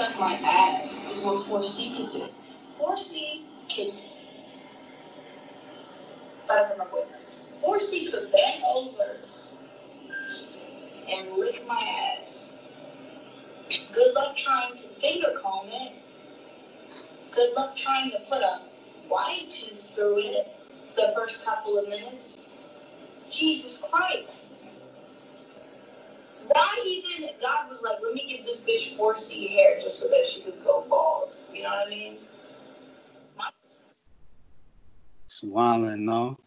suck my ass is what 4C could do. 4C could. I don't remember what. 4C could bend over and lick my ass. Good luck trying to finger comb it. Good luck trying to put a wide tooth through it the first couple of minutes. Jesus Christ. Why even God was like, let me give this bitch 4C hair just so that she could go bald. You know what I mean? It's wildin', no?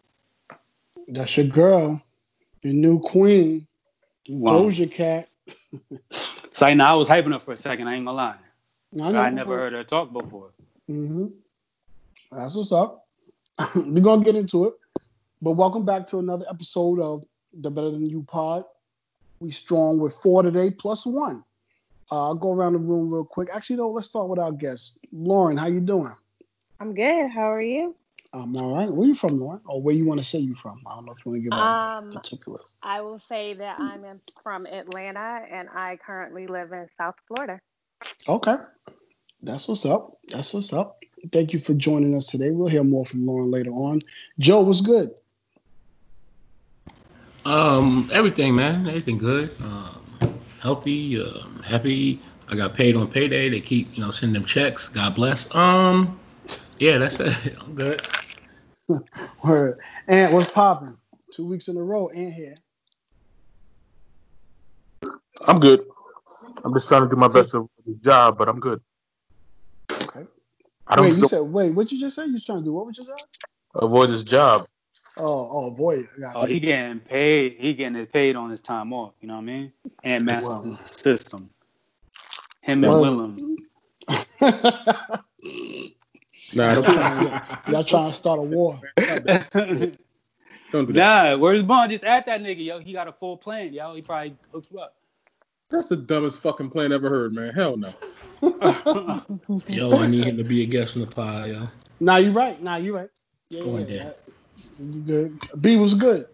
That's your girl, your new queen, Wow. Doja Cat. So I, know, I was hyping her for a second. I ain't gonna lie. I. I never heard her talk before. hmm That's what's up. We're gonna get into it. But welcome back to another episode of the Better Than You Pod. We strong with four today plus one. Uh, I'll go around the room real quick. Actually, though, let's start with our guest, Lauren. How you doing? I'm good. How are you? I'm all right. Where you from, Lauren? Or where you want to say you from? I don't know if you want to give Um, particulars. I will say that I'm in, from Atlanta and I currently live in South Florida. Okay. That's what's up. That's what's up. Thank you for joining us today. We'll hear more from Lauren later on. Joe, what's good? Um, everything, man. Everything good. Um, healthy. Um, happy. I got paid on payday. They keep, you know, sending them checks. God bless. Um, yeah, that's it. I'm good. Word. And what's popping? Two weeks in a row, and here. I'm good. I'm just trying to do my best at this job, but I'm good. Okay. I don't Wait, you still said wait. What you just say? You was trying to do what with your job? avoid this job. Oh, oh, boy. Got Oh, he getting paid. He getting it paid on his time off. You know what I mean? And master Wow. system. Him and Word. Willem. Nah, Y'all don't, trying, y'all trying to start a war. don't do that. nah, where's Bond? Just at that nigga, yo. He got a full plan, yo. He probably hook you up. That's the dumbest fucking plan I ever heard, man. Hell no. Yo, I need him to be a guest on the pod, yo. Nah, you right. Nah, you right. Yeah, Go yeah, in yeah. there. You good? B was good.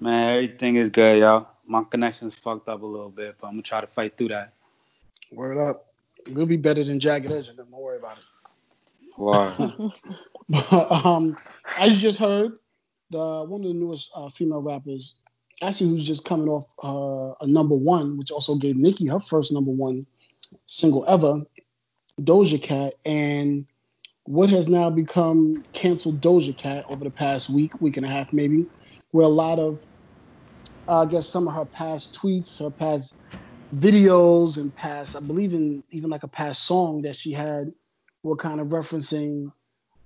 Man, everything is good, y'all. My connection's fucked up a little bit, but I'm gonna try to fight through that. Word up. We'll be better than Jagged Edge. And don't worry about it. Wow. But, um, as you just heard, the one of the newest uh, female rappers, actually who's just coming off uh, a number one, which also gave Nicki her first number one single ever, Doja Cat, and what has now become canceled Doja Cat over the past week, week and a half maybe, where a lot of, uh, I guess, some of her past tweets, her past videos, and past, I believe in even like a past song that she had, were kind of referencing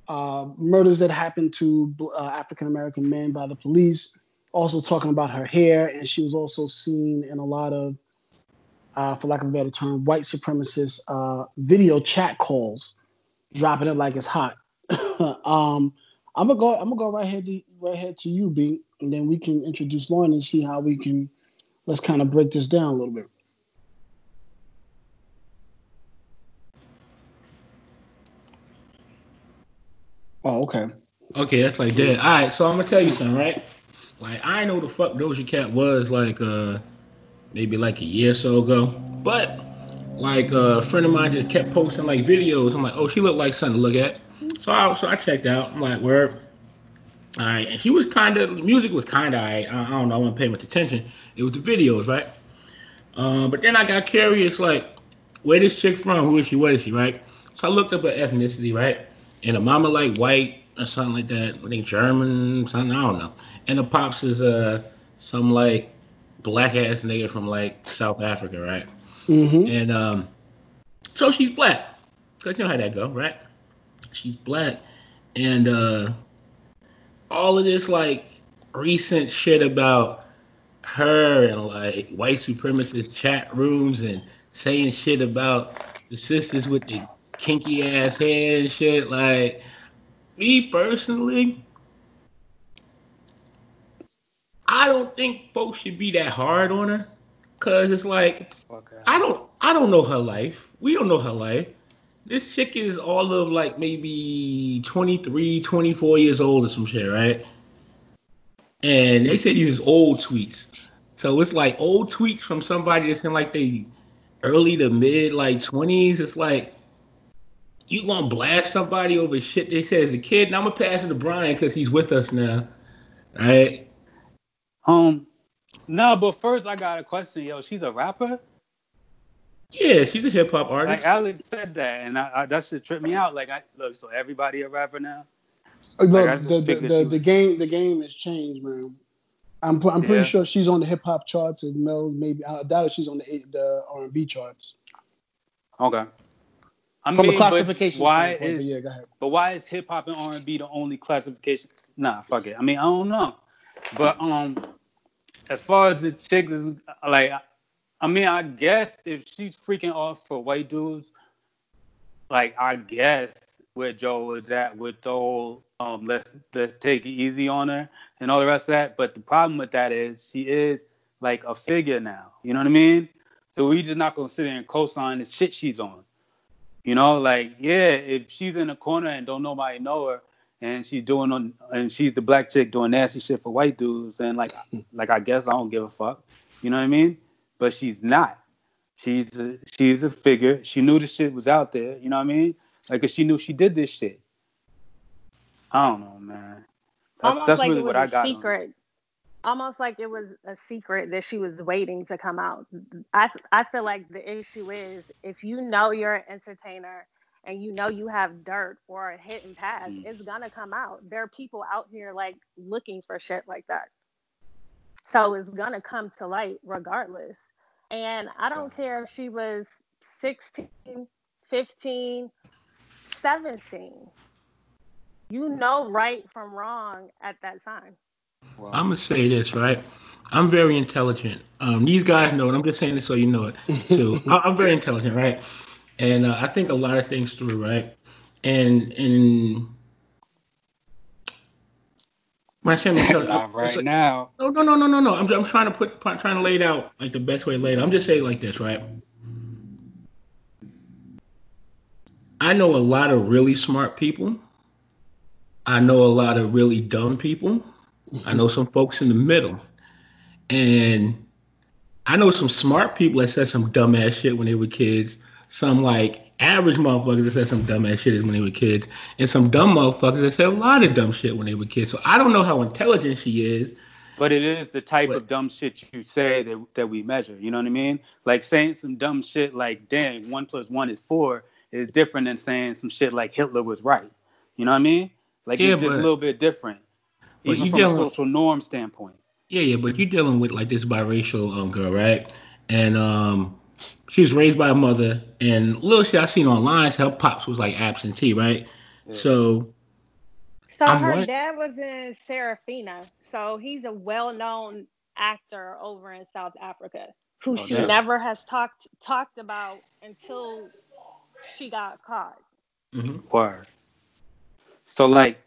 uh, murders that happened to uh, African American men by the police. Also talking about her hair, and she was also seen in a lot of, uh, for lack of a better term, white supremacist uh, video chat calls, dropping it like it's hot. um, I'm gonna go. I'm gonna go right ahead to right ahead to you, B, and then we can introduce Lauren and see how we can let's kind of break this down a little bit. Oh, okay. Okay, that's like that. All right, so I'm gonna tell you something, right? Like I know the fuck Doja Cat was like uh maybe like a year or so ago, but like uh, a friend of mine just kept posting like videos. I'm like, oh, she looked like something to look at. So I so I checked out. I'm like, where? All right, and she was kind of music was kind of I, I don't know. I wasn't paying much attention. It was the videos, right? Um, but then I got curious, like, where this chick from? Who is she? What is she? Right? So I looked up her ethnicity, right? And the mama like white or something like that. I think German, something I don't know. And the pops is uh some like black ass nigga from like South Africa, right? Mm-hmm. And um, so she's black. Cause you know how that go, right? She's black, and uh, all of this like recent shit about her and like white supremacist chat rooms and saying shit about the sisters with the kinky ass hair and shit. Like me personally, I don't think folks should be that hard on her, cause it's like I don't I don't know her life. We don't know her life. This chick is all of like maybe 23, 24 years old or some shit, right? And they said these old tweets. So it's like old tweets from somebody that's in like they early to mid like twenties, it's like you gonna blast somebody over shit they said as a kid. And I'm gonna pass it to Brian because he's with us now. All right. Um, no, but first I got a question, yo. She's a rapper. Yeah, she's a hip hop artist. Like Alex said that, and I, I, that should trip me out. Like, I look, so everybody a rapper now. Look, Like, the, the, the, the game the game has changed, man. I'm I'm pretty Yeah. sure she's on the hip hop charts as Mel. Maybe I doubt if she's on the the R and B charts. Okay. I From mean, a but classification why standpoint, is but yeah, go ahead. But why is hip hop and R and B the only classification? Nah, fuck it. I mean, I don't know. But um, as far as the chick is like, I mean, I guess if she's freaking off for white dudes, like I guess where Joe is at with the whole um, let's let's take it easy on her and all the rest of that. But the problem with that is she is like a figure now. You know what I mean? So we just not gonna sit there and co-sign the shit she's on. You know, like yeah, if she's in a corner and don't nobody know her, and she's doing on, and she's the black chick doing nasty shit for white dudes, and like, like I guess I don't give a fuck. You know what I mean? But she's not. She's a, she's a figure. She knew the shit was out there. You know what I mean? Like, 'cause she knew she did this shit. I don't know, man. That's, Almost that's like really it was what I got. on it. secret. Almost like it was a secret that she was waiting to come out. I I feel like the issue is if you know you're an entertainer and you know you have dirt or a hidden and pass, Mm. it's gonna come out. There are people out here like looking for shit like that. So it's gonna come to light regardless. And I don't care if she was 16, 15, 17. You know right from wrong at that time. Wow. I'm gonna say this right. I'm very intelligent. Um, these guys know it. I'm just saying this so you know it too. I- I'm very intelligent, right? And uh, I think a lot of things through, right? And and when I say Not it's right like- now. no, no, no, no, no, no. I'm, I'm trying to put trying to lay it out like the best way to lay it. out. I'm just saying like this, right? I know a lot of really smart people. I know a lot of really dumb people. I know some folks in the middle. And I know some smart people that said some dumbass shit when they were kids. Some like average motherfuckers that said some dumbass shit when they were kids. And some dumb motherfuckers that said a lot of dumb shit when they were kids. So I don't know how intelligent she is. But it is the type But- of dumb shit you say that that we measure. You know what I mean? Like saying some dumb shit like, "Damn, one plus one is four is different than saying some shit like Hitler was right. You know what I mean? Like Yeah, it's just but- a little bit different, but even you from a dealing with- social norm standpoint. Yeah, yeah, but you're dealing with like this biracial um girl, right? And um she was raised by a mother and little shit I seen online, her pops was like absentee, right? Yeah. So So I'm her what? dad was in Sarafina. So he's a well-known actor over in South Africa who Oh, she damn. never has talked talked about until she got caught. Mm-hmm. Word. So like,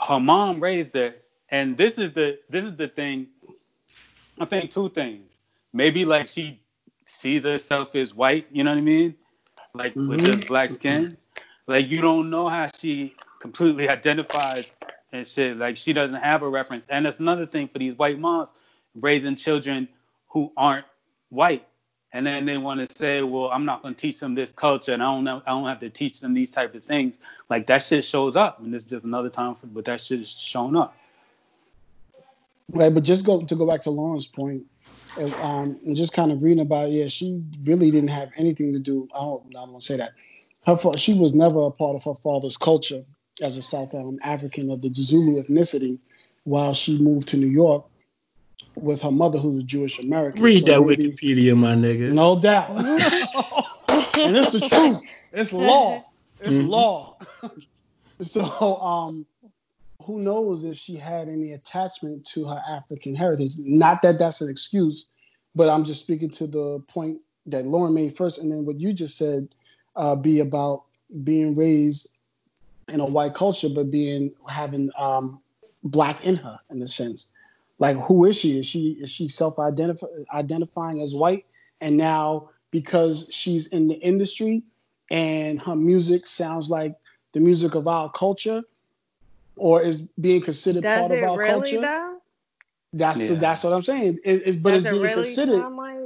her mom raised her, and this is the this is the thing. I think two things. Maybe like she sees herself as white. You know what I mean? Like with Mhm. this black skin. Like you don't know how she completely identifies and shit. Like she doesn't have a reference. And that's another thing for these white moms raising children who aren't white. And then they want to say, well, I'm not going to teach them this culture, and I don't know, I don't have to teach them these type of things. Like that shit shows up, and this is just another time for, but that shit is shown up. Right, but just go to go back to Lauren's point, and, um, and just kind of reading about, it, yeah, she really didn't have anything to do. I don't, I'm gonna say that. Her, fa- she was never a part of her father's culture as a South African of the Zulu ethnicity, while she moved to New York with her mother, who's a Jewish American. read So that maybe- Wikipedia, my nigga. No doubt. and it's the truth. It's law. It's Mhm. law. so, um, who knows if she had any attachment to her African heritage? Not that that's an excuse, but I'm just speaking to the point that Lauren made first, and then what you just said, uh, be about being raised in a white culture, but being having um, black in her in a sense. Like, who is she? Is she is she self identifying as white? and now because she's in the industry and her music sounds like the music of our culture or is being considered Does part it of our really culture though? that's the, that's what i'm saying it, it's but Does it's it being really considered like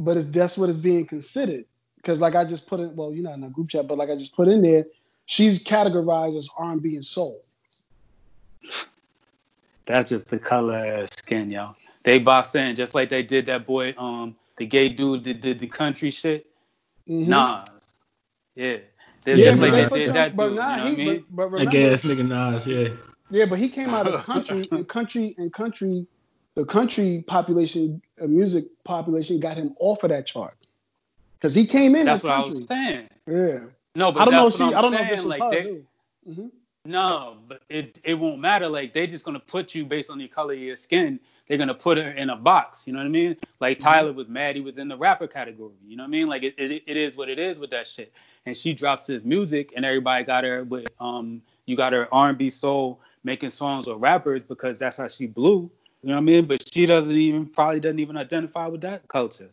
but it's, that's what is being considered. Because like I just put in, well, you're not in a group chat, but like I just put in there, she's categorized as R&B and soul. That's just the color of her skin, yo. They box in just like they did that boy, um, the gay dude that did the country shit. Mhm. Nas. Yeah. They're Yeah, just but like they they put did some- that but dude. nah, you know what I he, mean? but, but I remember, guess nigga Nas, yeah. Yeah, but he came out as country, and country and country, the country population, uh, music population, got him off of that chart because he came in That's as what I country. was saying. Yeah, No, but I don't know. if that's She, what I'm I don't know if this was like her. they, dude. Mhm. No, but it it won't matter. Like they're just gonna put you based on your color of your skin. They're gonna put her in a box. You know what I mean? Like Mm-hmm. Tyler was mad. He was in the rapper category. You know what I mean? Like it, it, it is what it is with that shit. And she drops this music, and everybody got her with um. You got her R&B soul making songs with rappers because that's how she blew. You know what I mean? But she doesn't even probably doesn't even identify with that culture.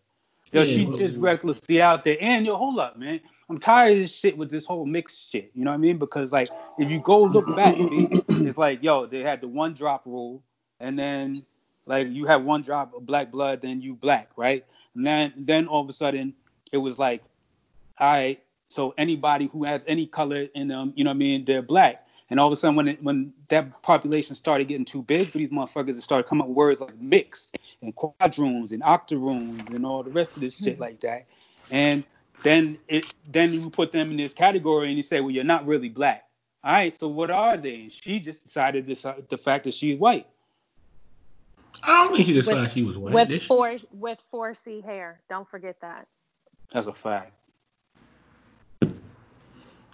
Yo, Yeah, she well- just recklessly out there. And yo, hold up, man. I'm tired of this shit with this whole mixed shit. You know what I mean? Because like if you go look back, it's like yo, they had the one drop rule, and then like you have one drop of black blood, then you black, right? And then then all of a sudden it was like, all right, so anybody who has any color in them, you know what I mean, they're black. And all of a sudden, when it, when that population started getting too big for these motherfuckers, it started coming up with words like mixed and quadroons and octoroons and all the rest of this shit hmm. like that. And then it then you put them in this category and you say, well, you're not really black. All right, so what are they? And she just decided this, uh, the fact that she's white. I don't think she decided she was white. with four with four C hair. Don't forget that. That's a fact.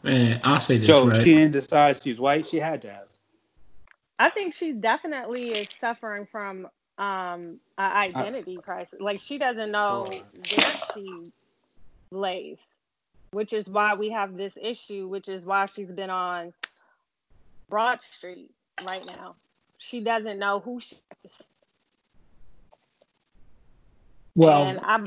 Man, I'll say this, Joe, right? she didn't decide she's white. She had to have. I think she definitely is suffering from um an identity crisis. Like she doesn't know where she lays, which is why we have this issue. Which is why she's been on Broad Street right now. She doesn't know who she is, Well, and I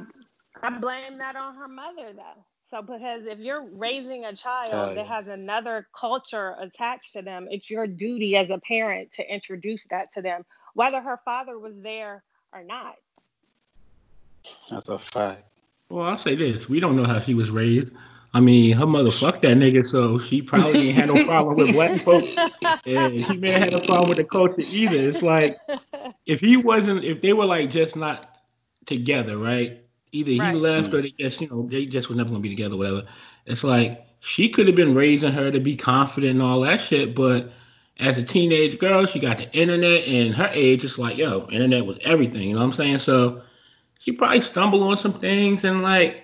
I blame that on her mother though. So because if you're raising a child Oh, that has another culture attached to them, it's your duty as a parent to introduce that to them, whether her father was there or not. That's a fact. Well, I'll say this: we don't know how she was raised. I mean, her mother fucked that nigga, so she probably ain't had no problem with black folks, and she may have had a problem with the culture either. It's like if he wasn't, if they were like just not together, right? Either he Right. left or they just, you know, they just were never gonna be together, whatever. It's like she could have been raising her to be confident and all that shit, but as a teenage girl, she got the internet, and her age is like, yo, internet was everything. You know what I'm saying? So she probably stumbled on some things and like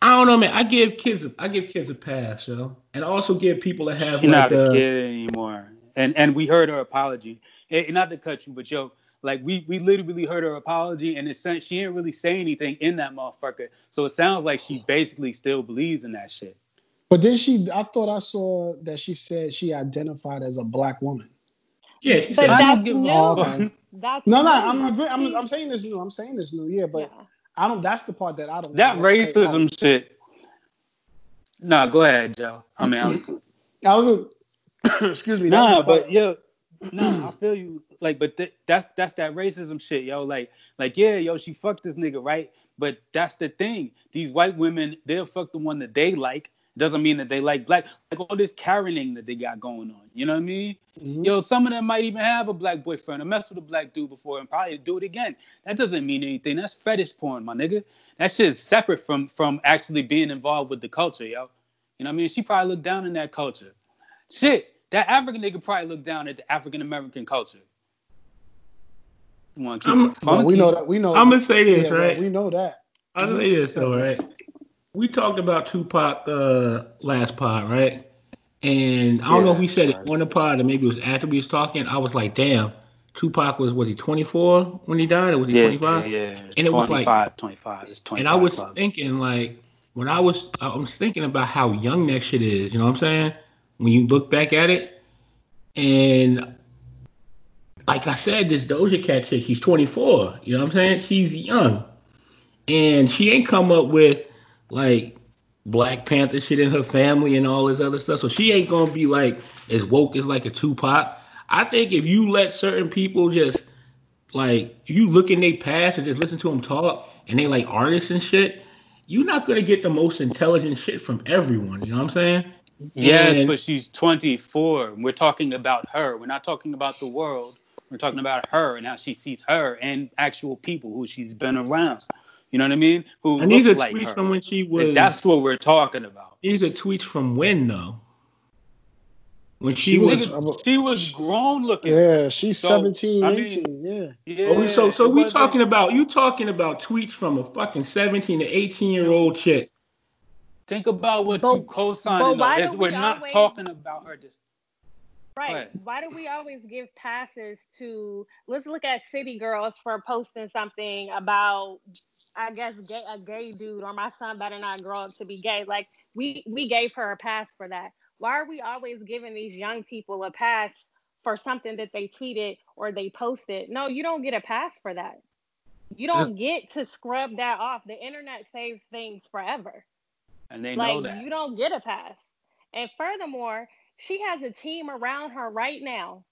I don't know, man. I give kids, I give kids a pass, yo, and I also give people that have She's like not a uh, kid anymore. And and we heard her apology. And, not to cut you, but yo, like we we literally heard her apology, and it sound- she didn't really say anything in that motherfucker. So it sounds like she basically still believes in that shit. but then she? I thought I saw that she said she identified as a black woman. yeah, she But said, I that's don't give new. Okay. That's No, no, new. I'm agree- I'm, I'm saying this new. I'm saying this new. Yeah, but yeah. I don't. That's the part that I don't. That okay, racism um, shit. Nah, go ahead, Joe. I mean, Alex. I, I was. A, excuse me. Nah, the part- but yo, nah, I feel you. Like, but th- that's that's that racism shit, yo. Like, like yeah, yo, she fucked this nigga, right? But that's the thing. These white women, they'll fuck the one that they like. Doesn't mean that they like black. Like all this Karening that they got going on. You know what I mean? Mhm. Yo, some of them might even have a black boyfriend or mess with a black dude before and probably do it again. That doesn't mean anything. That's fetish porn, my nigga. That shit is separate from from actually being involved with the culture, yo. You know what I mean? She probably looked down in that culture. Shit, that African nigga probably looked down at the African American culture. You want to keep I'm- it Well, we know that. We know. I'm gonna say this, yeah, right? We know that. I'll say this though, right? We talked about Tupac uh last pod, right? And I don't know if we said it on the pod or maybe it was after we was talking. I was like, damn, Tupac was was he 24 when he died or was he yeah, 25? yeah, And it was like- 25, 25. It's 25. And I was club. thinking like when I was I was thinking about how young that shit is, you know what I'm saying? When you look back at it, and like I said, this Doja Cat chick, she's 24. You know what I'm saying? She's young, and she ain't come up with like Black Panther shit in her family and all this other stuff. So she ain't gonna be like as woke as like a Tupac. I think if you let certain people just like you look in their past and just listen to them talk and they like artists and shit, you're not gonna get the most intelligent shit from everyone. You know what I'm saying? Yes, And- but she's 24. We're talking about her. We're not talking about the world. We're talking about her and how she sees her and actual people who she's been around. You know what I mean? Who And these are look like tweets her. from when she was. That's what we're talking about. these are tweets from when though? When she, She was. was- She was grown looking. Yeah, she's So, 17, I mean- 18. Yeah. Yeah, Oh, so so we wasn't- talking about you talking about tweets from a fucking 17 to 18 year old chick. Think about what But- you co-signing. but why It's- We're we not always- talking about her just. Right. Right. Why do we always give passes to let's look at city girls for posting something about I guess gay, a gay dude or my son better not grow up to be gay. Like we we gave her a pass for that. Why are we always giving these young people a pass for something that they tweeted or they posted? No, you don't get a pass for that. You don't get to scrub that off. The internet saves things forever And they like know that. you don't get a pass. And furthermore, she has a team around her right now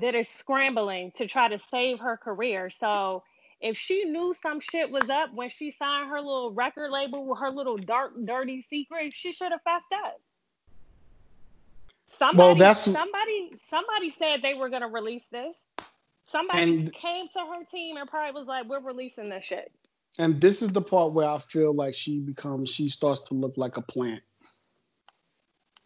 that is scrambling to try to save her career. So if she knew some shit was up when she signed her little record label with her little dark, dirty secret, she should have fessed up. Somebody, that's- somebody, somebody said they were gonna release this. Somebody And- came to her team and probably was like, "We're releasing this shit." And this is the part where I feel like she becomes, she starts to look like a plant.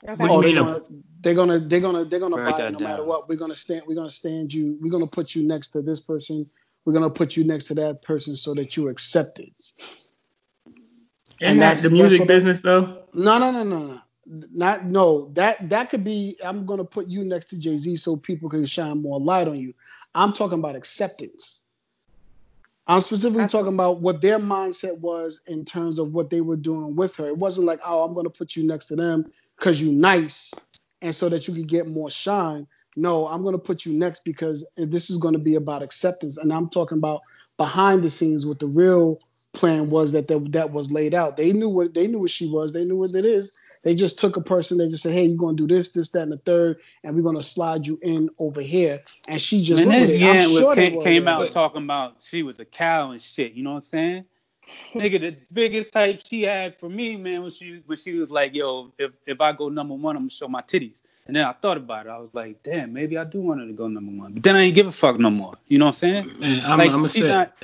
Okay. Oh, they're gonna, they're gonna, they're gonna, they're gonna Write buy it that no matter what. We're gonna stand, we're gonna stand you. We're gonna put you next to this person. We're gonna put you next to that person so that you accept it. Isn't And that that's- the music what business though? No, no, no, no, no. Not no. That that could be. I'm gonna put you next to Jay Z so people can shine more light on you. I'm talking about acceptance. I'm specifically talking about what their mindset was in terms of what they were doing with her. It wasn't like, oh, I'm gonna put you next to them because you're nice, and so that you could get more shine. No, I'm gonna put you next because this is gonna be about acceptance, and I'm talking about behind the scenes what the real plan was that that, that was laid out. They knew what they knew what she was. They knew what it is. They just took a person. They just said, "Hey, you're gonna do this, this, that, and the third, and we're gonna slide you in over here." And she just Man, went this it. I'm was sure they came, were came out it. talking about she was a cow and shit. You know what I'm saying? Nigga, the biggest type she had for me, man, when she when she was like, "Yo, if if I go number one, I'm gonna show my titties." And then I thought about it. I was like, "Damn, maybe I do want her to go number one." But then I ain't give a fuck no more. You know what I'm saying? Man, I'm, like I'm gonna say. not.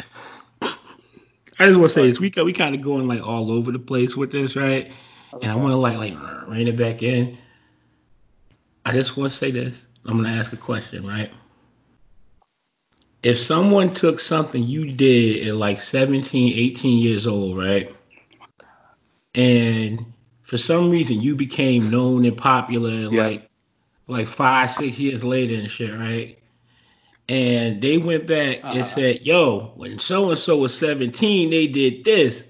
I just want to say this. We we kind of going like all over the place with this, right? And I want to like like rein it back in. I just want to say this. I'm gonna ask a question, right? If someone took something you did at like 17, 18 years old, right? And for some reason you became known and popular Yes. like like five, six years later and shit, right? And they went back and Uh-huh. said, yo, when so and so was 17, they did this.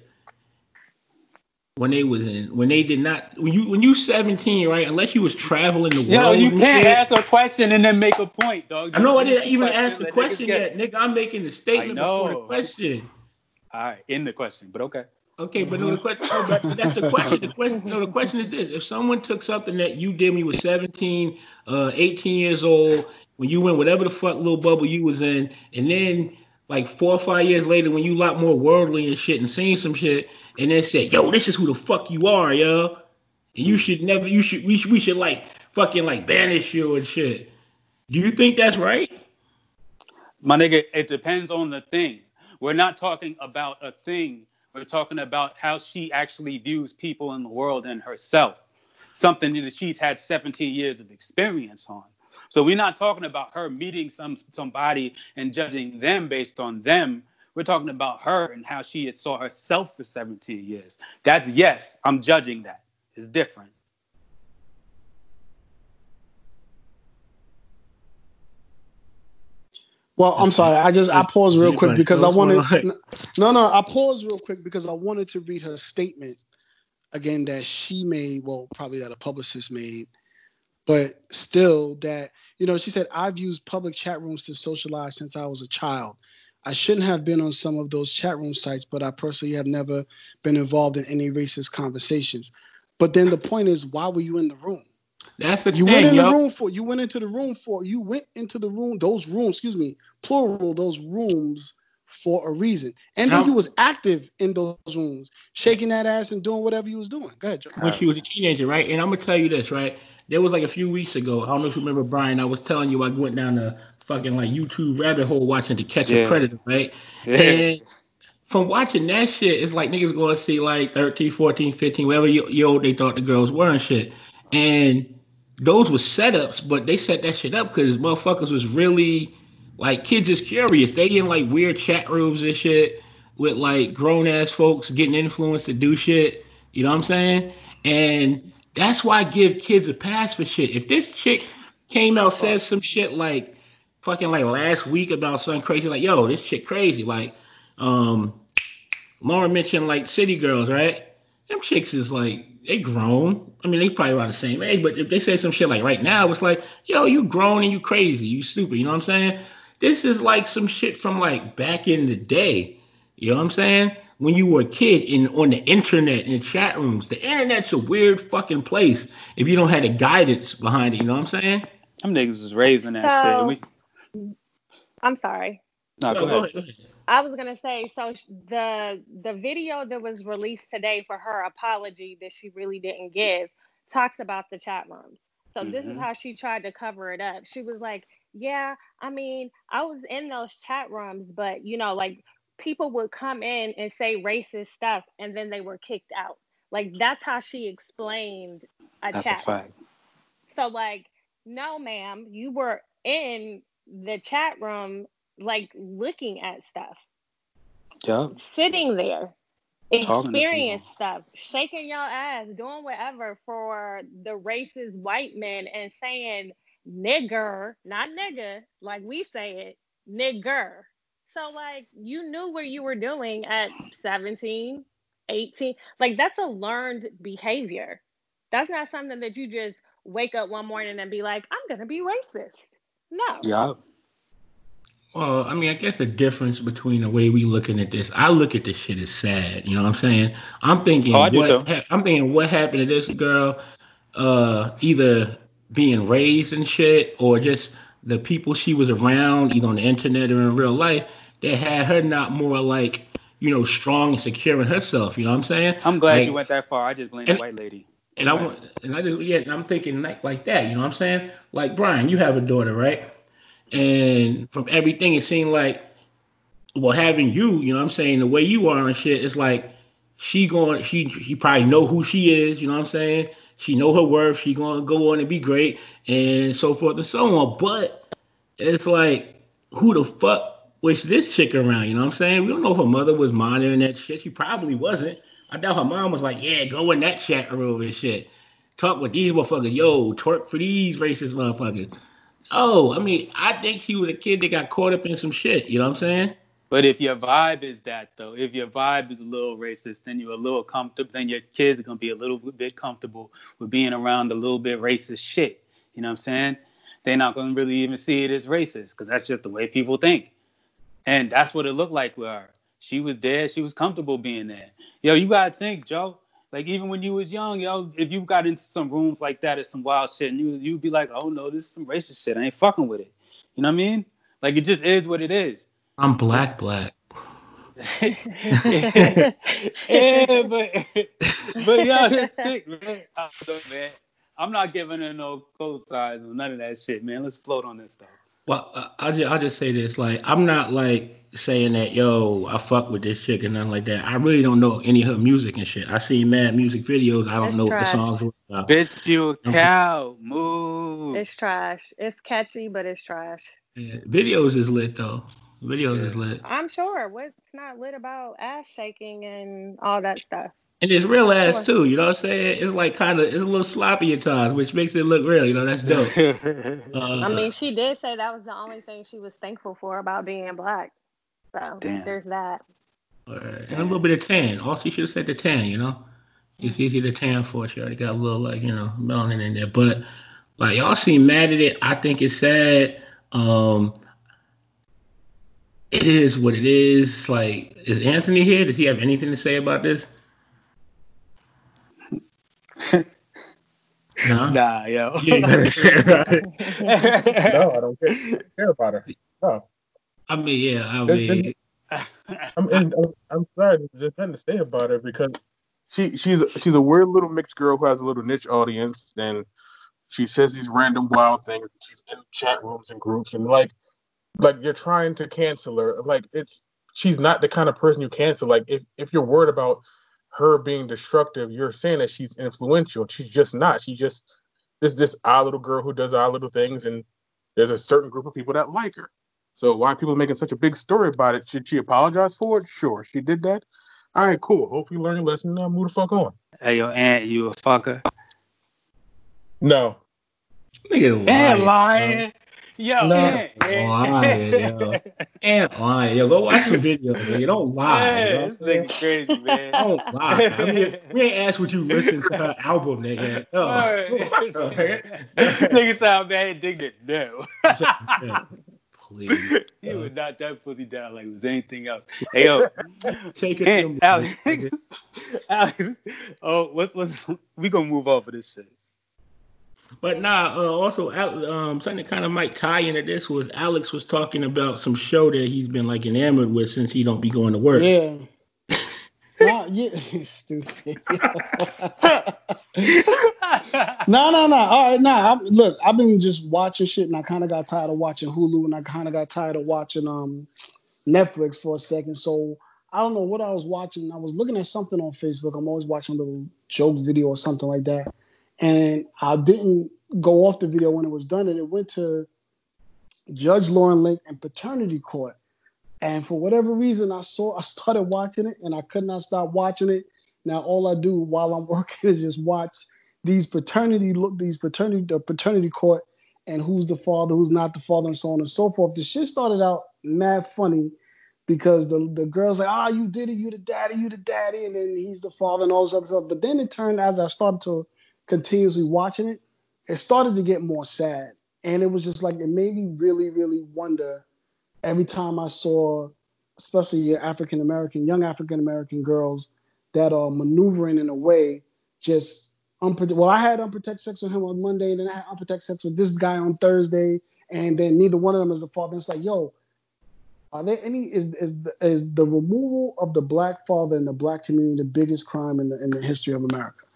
When they was in when they did not when you when you 17, right? Unless you was traveling the Yo, world. you can't shit. ask a question and then make a point, dog. I know I didn't even ask the question yet, nigga. I'm making the statement before the question. All right, in the question, but okay. Okay, but no, the question, no, but that's the question. The question, no, the question is this: If someone took something that you did when you were 17, uh, 18 years old, when you went whatever the fuck little bubble you was in, and then like four or five years later, when you a lot more worldly and shit and seen some shit, and then said, "Yo, this is who the fuck you are, yo," and you should never, you should, we should, we should like fucking like banish you and shit. Do you think that's right? My nigga, it depends on the thing. We're not talking about a thing. We're talking about how she actually views people in the world and herself. Something that she's had 17 years of experience on. So we're not talking about her meeting some somebody and judging them based on them. We're talking about her and how she had saw herself for 17 years. That's yes, I'm judging that. It's different. Well, I'm sorry. I just I paused real quick because I wanted. No, no. I paused real quick because I wanted to read her statement again that she made. Well, probably that a publicist made, but still that you know she said I've used public chat rooms to socialize since I was a child. I shouldn't have been on some of those chat room sites, but I personally have never been involved in any racist conversations. But then the point is, why were you in the room? That's the You thing, went in yo. the room for you went into the room for you went into the room those rooms excuse me plural those rooms for a reason. And then you was active in those rooms, shaking that ass and doing whatever you was doing. Go ahead, Joe. when she was a teenager, right? And I'm gonna tell you this, right? There was like a few weeks ago. I don't know if you remember Brian. I was telling you I went down the fucking like YouTube rabbit hole watching To Catch a Predator, right? Yeah. And from watching that shit, it's like niggas going to see like 13, 14, 15, whatever year old they thought the girls were and shit. And those were setups, but they set that shit up because motherfuckers was really like kids is curious. They in like weird chat rooms and shit with like grown ass folks getting influenced to do shit. You know what I'm saying? And that's why I give kids a pass for shit. If this chick came out said some shit like fucking like last week about something crazy, like yo, this chick crazy, like um Lauren mentioned like city girls, right? Them chicks is like they grown. I mean, they probably around the same age, but if they say some shit like right now, it's like, yo, you grown and you crazy, you stupid. You know what I'm saying? This is like some shit from like back in the day. You know what I'm saying? When you were a kid in on the internet in chat rooms. The internet's a weird fucking place if you don't have the guidance behind it. You know what I'm saying? Them niggas was raising that So- shit. We, I'm sorry. no, No, go ahead. go ahead. I was gonna say so the the video that was released today for her apology that she really didn't give talks about the chat rooms. So this is Mhm. how she tried to cover it up. She was like, "Yeah, I mean, I was in those chat rooms, but you know, like people would come in and say racist stuff and then they were kicked out." Like that's how she explained a That's a chat. fact. So like, no, ma'am, you were in the chat room, like looking at stuff, Yup. sitting there, experience stuff, shaking your ass, doing whatever for the racist white men and saying nigger, not nigga, like we say it, nigger. So like you knew what you were doing at 17, 18. Like that's a learned behavior. That's not something that you just wake up one morning and be like, I'm gonna be racist. No. Yeah. Well, I mean, I guess the difference between the way we looking at this, I look at this shit as sad. You know what I'm saying? I'm thinking, Oh, what ha- I'm thinking, what happened to this girl? Uh, either being raised and shit, or just the people she was around, either on the internet or in real life, that had her not more like, you know, strong and secure in herself. You know what I'm saying? I'm glad Like- you went that far. I just blame And- the white lady. And I want, and I just, yeah, and I'm thinking like, like that, you know what I'm saying? Like Brian, you have a daughter, right? And from everything, it seemed like, well, having you, you know what I'm saying, the way you are and shit, it's like she going, she, she probably know who she is, you know what I'm saying? She know her worth. She gonna go on and be great, and so forth and so on. But it's like, who the fuck was this chick around? You know what I'm saying? We don't know if her mother was monitoring that shit. She probably wasn't. I doubt her mom was like, yeah, go in that chat room and shit. Talk with these motherfuckers. Yo, twerk for these racist motherfuckers. Oh, I mean, I think she was a kid that got caught up in some shit. You know what I'm saying? But if your vibe is that though, if your vibe is a little racist, then you're a little comfortable. Then your kids are gonna be a little bit comfortable with being around a little bit racist shit. You know what I'm saying? They're not gonna really even see it as racist because that's just the way people think. And that's what it looked like with her. She was there. She was comfortable being there. Yo, you gotta think, Joe. Like even when you was young, yo, if you got into some rooms like that or some wild shit, and you you'd be like, oh no, this is some racist shit. I ain't fucking with it. You know what I mean? Like it just is what it is. I'm black, black. yeah, but but yo, this chick, man, I don't know, man. I'm not giving her no cosigns or none of that shit, man. Let's float on this stuff. Well, I- I'll just, I'll just say this. Like, I'm not like saying that, yo, I fuck with this chick and nothing like that. I really don't know any of her music and shit. I see mad music videos. I don't It's know what the songs were about. Bitch, you a cow. Move. It's trash. It's catchy, but it's trash. Yeah, videos is lit though. Videos is Yeah. lit. I'm sure. What's not lit about ass shaking and all that stuff? And it's real ass Sure. too, you know what I'm saying? It's like kind of it's a little sloppy at times, which makes it look real. You know, that's dope. Uh, I mean, she did say that was the only thing she was thankful for about being black. So Damn. there's that. and a little bit of tan. Also, she should have said the tan. You know, it's easy to tan for. She already got a little like you know melanin in there, but like y'all seem mad at it. I think it's sad. Um, it is what it is. Like, is Anthony here? Does he have anything to say about this? No. nah, yo. You ain't gotta say about it. No, I don't care, care about her. No. I mean, yeah, I mean. I'm, and I'm, I'm sorry, there's nothing to say about her because she she's she's a weird little mixed girl who has a little niche audience. And she says these random wild things. She's in chat rooms and groups, and like like you're trying to cancel her. Like it's she's not the kind of person you cancel. Like if if you're worried about her being destructive, you're saying that she's influential. She's just not. She just this this odd little girl who does odd little things, and there's a certain group of people that like her. So why are people making such a big story about it? Should she apologize for it? Sure, she did that. All right, cool. Hope you learn your lesson. Now move the fuck on. Hey, your Aunt, you a fucker. No, Nigga And lying. lying. Yo, No, Aunt, lying, yo. And lying. Yo, go watch some videos, man. You don't lie. you know Yeah, this nigga crazy, man. Don't lie. I mean, we ain't asked what you listen to her album, nigga. Oh, fuck nigga sound bad indignant. No. Please. he would knock that pussy down like it was anything else. Hey yo, Take it from Alex. Alex, oh, what's what's we gonna move of this shit? But nah, uh, also um, something that kind of might tie into this was Alex was talking about some show that he's been like enamored with since he don't be going to work. Yeah. nah, yeah, stupid. no, no, no. All right, nah. I, look, I've been just watching shit, and I kind of got tired of watching Hulu, and I kind of got tired of watching um Netflix for a second. So I don't know what I was watching. I was looking at something on Facebook. I'm always watching a little joke video or something like that, and I didn't go off the video when it was done, and it went to Judge Lauren Lake and Paternity Court. And for whatever reason, I saw, I started watching it, and I could not stop watching it. Now all I do while I'm working is just watch these paternity look, these paternity, the paternity court, and who's the father, who's not the father, and so on and so forth. The shit started out mad funny because the the girl's like, ah, you did it, you the daddy, you the daddy, and then he's the father and all this other stuff. But then it turned as I started to continuously watching it, it started to get more sad, and it was just like it made me really, really wonder every time I saw, especially African American, young African American girls that are maneuvering in a way just unprotected. Well, I had unprotected sex with him on Monday, and then I had unprotected sex with this guy on Thursday, and then neither one of them is the father. And It's like, yo, are there any is is the, is the removal of the black father in the black community the biggest crime in the in the history of America?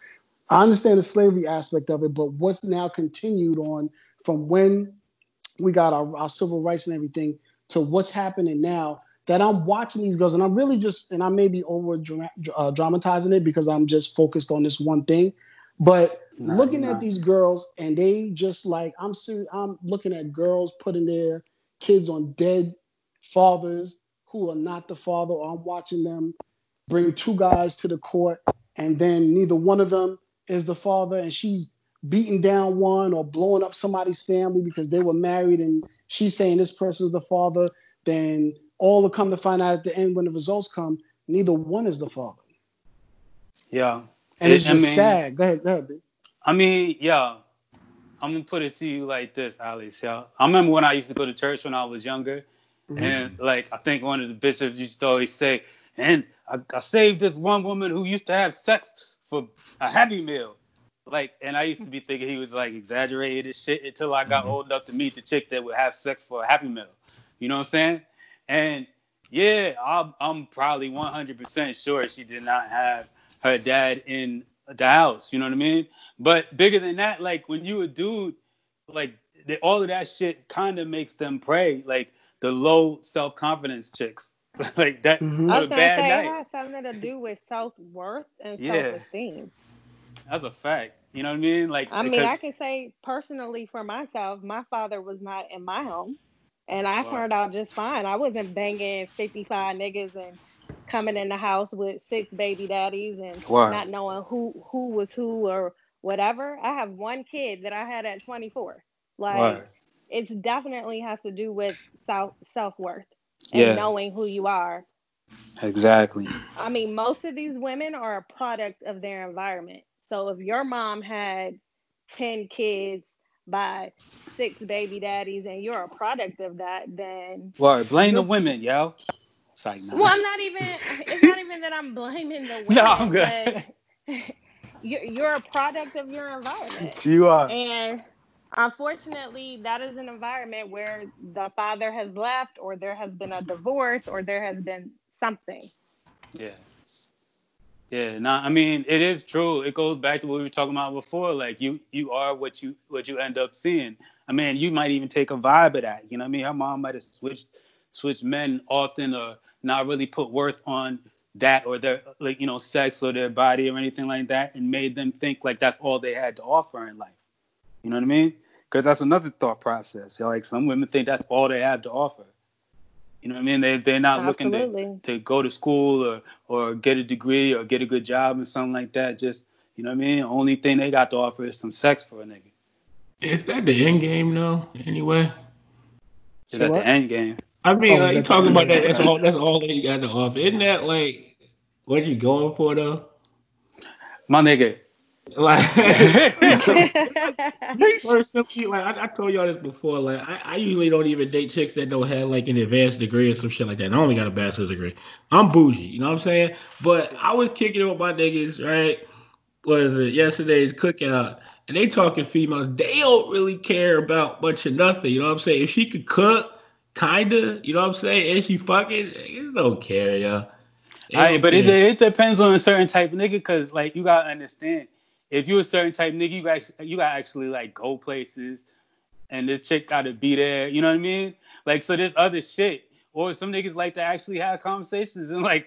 I understand the slavery aspect of it, but what's now continued on from when we got our, our civil rights and everything to what's happening now that I'm watching these girls and I'm really just and I may be over uh, dramatizing it because I'm just focused on this one thing, but Nah, looking nah. at these girls and they just like I'm serious, I'm looking at girls putting their kids on dead fathers who are not the father or I'm watching them bring two guys to the court and then neither one of them is the father and she's beating down one or blowing up somebody's family because they were married and she's saying this person is the father then all will come to find out at the end when the results come neither one is the father Yeah. and It- it's I just mean- sad go ahead, go ahead. I mean, yeah. I'm gonna put it to you like this, Alex. Yeah. I remember when I used to go to church when I was younger, Mhm. and like I think one of the bishops used to always say, and I, I saved this one woman who used to have sex for a happy meal. Like, and I used to be thinking he was like exaggerated and shit until I got Mhm. old enough to meet the chick that would have sex for a happy meal. You know what I'm saying? And yeah, I'm, I'm probably 100% sure she did not have her dad in the house. You know what I mean? But bigger than that, like when you a dude, like the, all of that shit kind of makes them prey. Like the low self confidence chicks, like that. Mhm. I was a gonna bad say night. it has something to do with self worth and Yeah. self esteem. That's a fact. You know what I mean? Like I mean, I can say personally for myself, my father was not in my home, and I Wow. turned out just fine. I wasn't banging 55 niggas and coming in the house with six baby daddies and Wow. not knowing who who was who or whatever. I have one kid that I had at 24. Like Word. it's definitely has to do with self self worth and Yeah. knowing who you are. Exactly. I mean, most of these women are a product of their environment. So if your mom had 10 kids by six baby daddies and you're a product of that, then Word. Blame the women, yo. It's like, nah. well, I'm not even it's not even that I'm blaming the women. No, I'm good. You're, you're a product of your environment. You are. And unfortunately, that is an environment where the father has left, or there has been a divorce, or there has been something. Yeah. Yeah, nah, I mean it is true. It goes back to what we were talking about before. Like you you are what you what you end up seeing. I mean, you might even take a vibe of that. You know what I mean? Her mom might have switched switched men often or not really put worth on that or their like, you know, sex or their body or anything like that and made them think like that's all they had to offer in life. You know what I mean? Because that's another thought process. Like some women think that's all they have to offer. You know what I mean? They they're not Absolutely. looking to, to go to school or or get a degree or get a good job or something like that. Just you know what I mean? Only thing they got to offer is some sex for a nigga. Is that the end game though? Anyway. Is So that what? the end game? I mean, Oh, like, you talking about that? That's all. That's all that you got to offer. Isn't that like what you going for though? My nigga. Like, personally, like I, I told y'all this before. Like, I, I usually don't even date chicks that don't have like an advanced degree or some shit like that. And I only got a bachelor's degree. I'm bougie, you know what I'm saying? But I was kicking it with my niggas, right? Was it yesterday's cookout? And they talking females. They don't really care about much of nothing. You know what I'm saying? If she could cook, kinda, you know what I'm saying? And she fucking, niggas don't care, yo. They Alright, don't but it, it depends on a certain type of nigga, cause like you gotta understand, if you a certain type nigga, you got you gotta actually like go places, and this chick gotta be there. You know what I mean? Like so, there's other shit, or some niggas like to actually have conversations and like,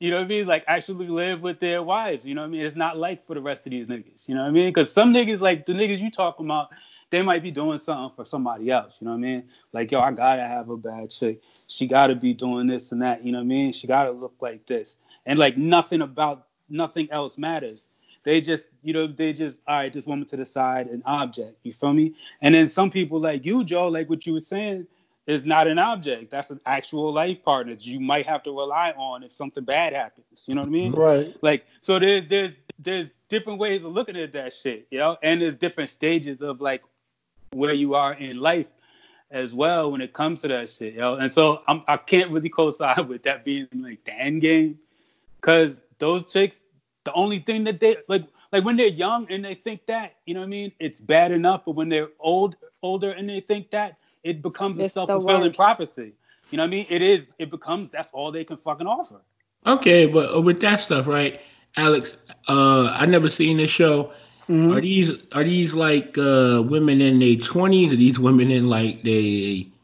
you know what I mean? Like actually live with their wives. You know what I mean? It's not like for the rest of these niggas. You know what I mean? Cause some niggas like the niggas you talking about, they might be doing something for somebody else. You know what I mean? Like yo, I gotta have a bad chick. She gotta be doing this and that. You know what I mean? She gotta look like this, and like nothing about nothing else matters. They just, you know, they just, all right, this woman to the side, an object. You feel me? And then some people like you, Joe, like what you were saying, is not an object. That's an actual life partner that you might have to rely on if something bad happens. You know what I mean? Right. Like, so there's there's there's different ways of looking at that shit, you know, and there's different stages of like where you are in life as well when it comes to that shit, yo. And so I'm I can't really co-sign with that being like the end game, cause those chicks, the only thing that they like like when they're young and they think that, you know what I mean, it's bad enough, but when they're old older and they think that, it becomes a It's the self-fulfilling prophecy. You know what I mean? It is. It becomes that's all they can fucking offer. Okay, but with that stuff, right, Alex? Uh, I never seen this show. Mhm. Are these are these like uh women in their twenties? Are these women in like they It might be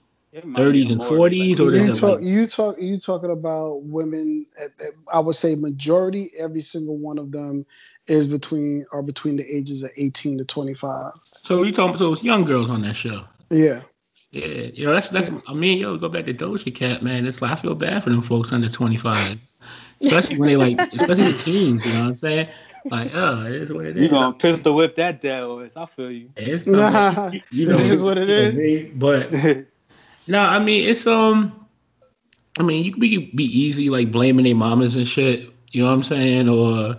30s and 40s or You talk, like- you talk, you talking about women. at- at- I would say majority, every single one of them is between are between the ages of 18 to 25. so you talking so it's young girls on that show? Yeah, Yeah, you know that's that's I mean yo go back to Doja Cat man. It's like I feel bad for them folks under twenty five, especially when they like especially the teens. You know what I'm saying? Like oh it is what it is. You gonna pistol whip that devil? horse? I feel you. It's Nah, you, you know it is what it you know is. me, But no, I mean it's um, I mean you can be be easy like blaming their mamas and shit. You know what I'm saying? Or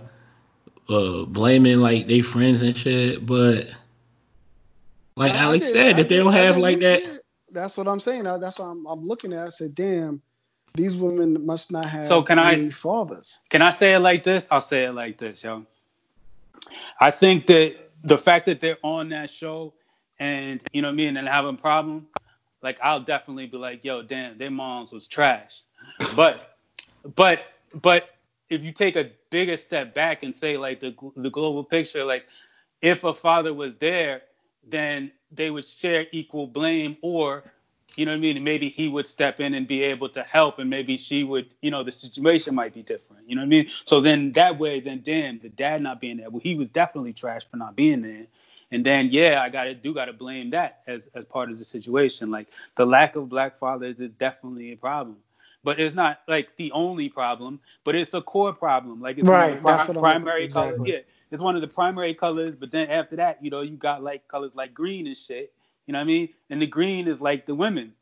uh blaming like they friends and shit. But like I- I Alex did- said, I if they don't I have did- like that, yeah. That's what I'm saying. That's what I'm, I'm looking at. I said, damn, these women must not have So can I- fathers. Can I say it like this? I'll say it like this, yo. I think that the fact that they're on that show and you know what I mean and having a problem, like I'll definitely be like, yo, damn, their moms was trash. But but but if you take a bigger step back and say like the the global picture, like if a father was there, then they would share equal blame or you know what I mean? Maybe he would step in and be able to help, and maybe she would, you know, the situation might be different. You know what I mean? So then that way, then damn, the dad not being there. Well, he was definitely trash for not being there. And then yeah, I gotta do gotta blame that as as part of the situation. Like the lack of black fathers is definitely a problem. But it's not like the only problem, but it's a core problem. Like it's one of the primary colors. Yeah, it's one of the primary colors. But then after that, you know, you got like colors like green and shit. You know what I mean? And the green is like the women,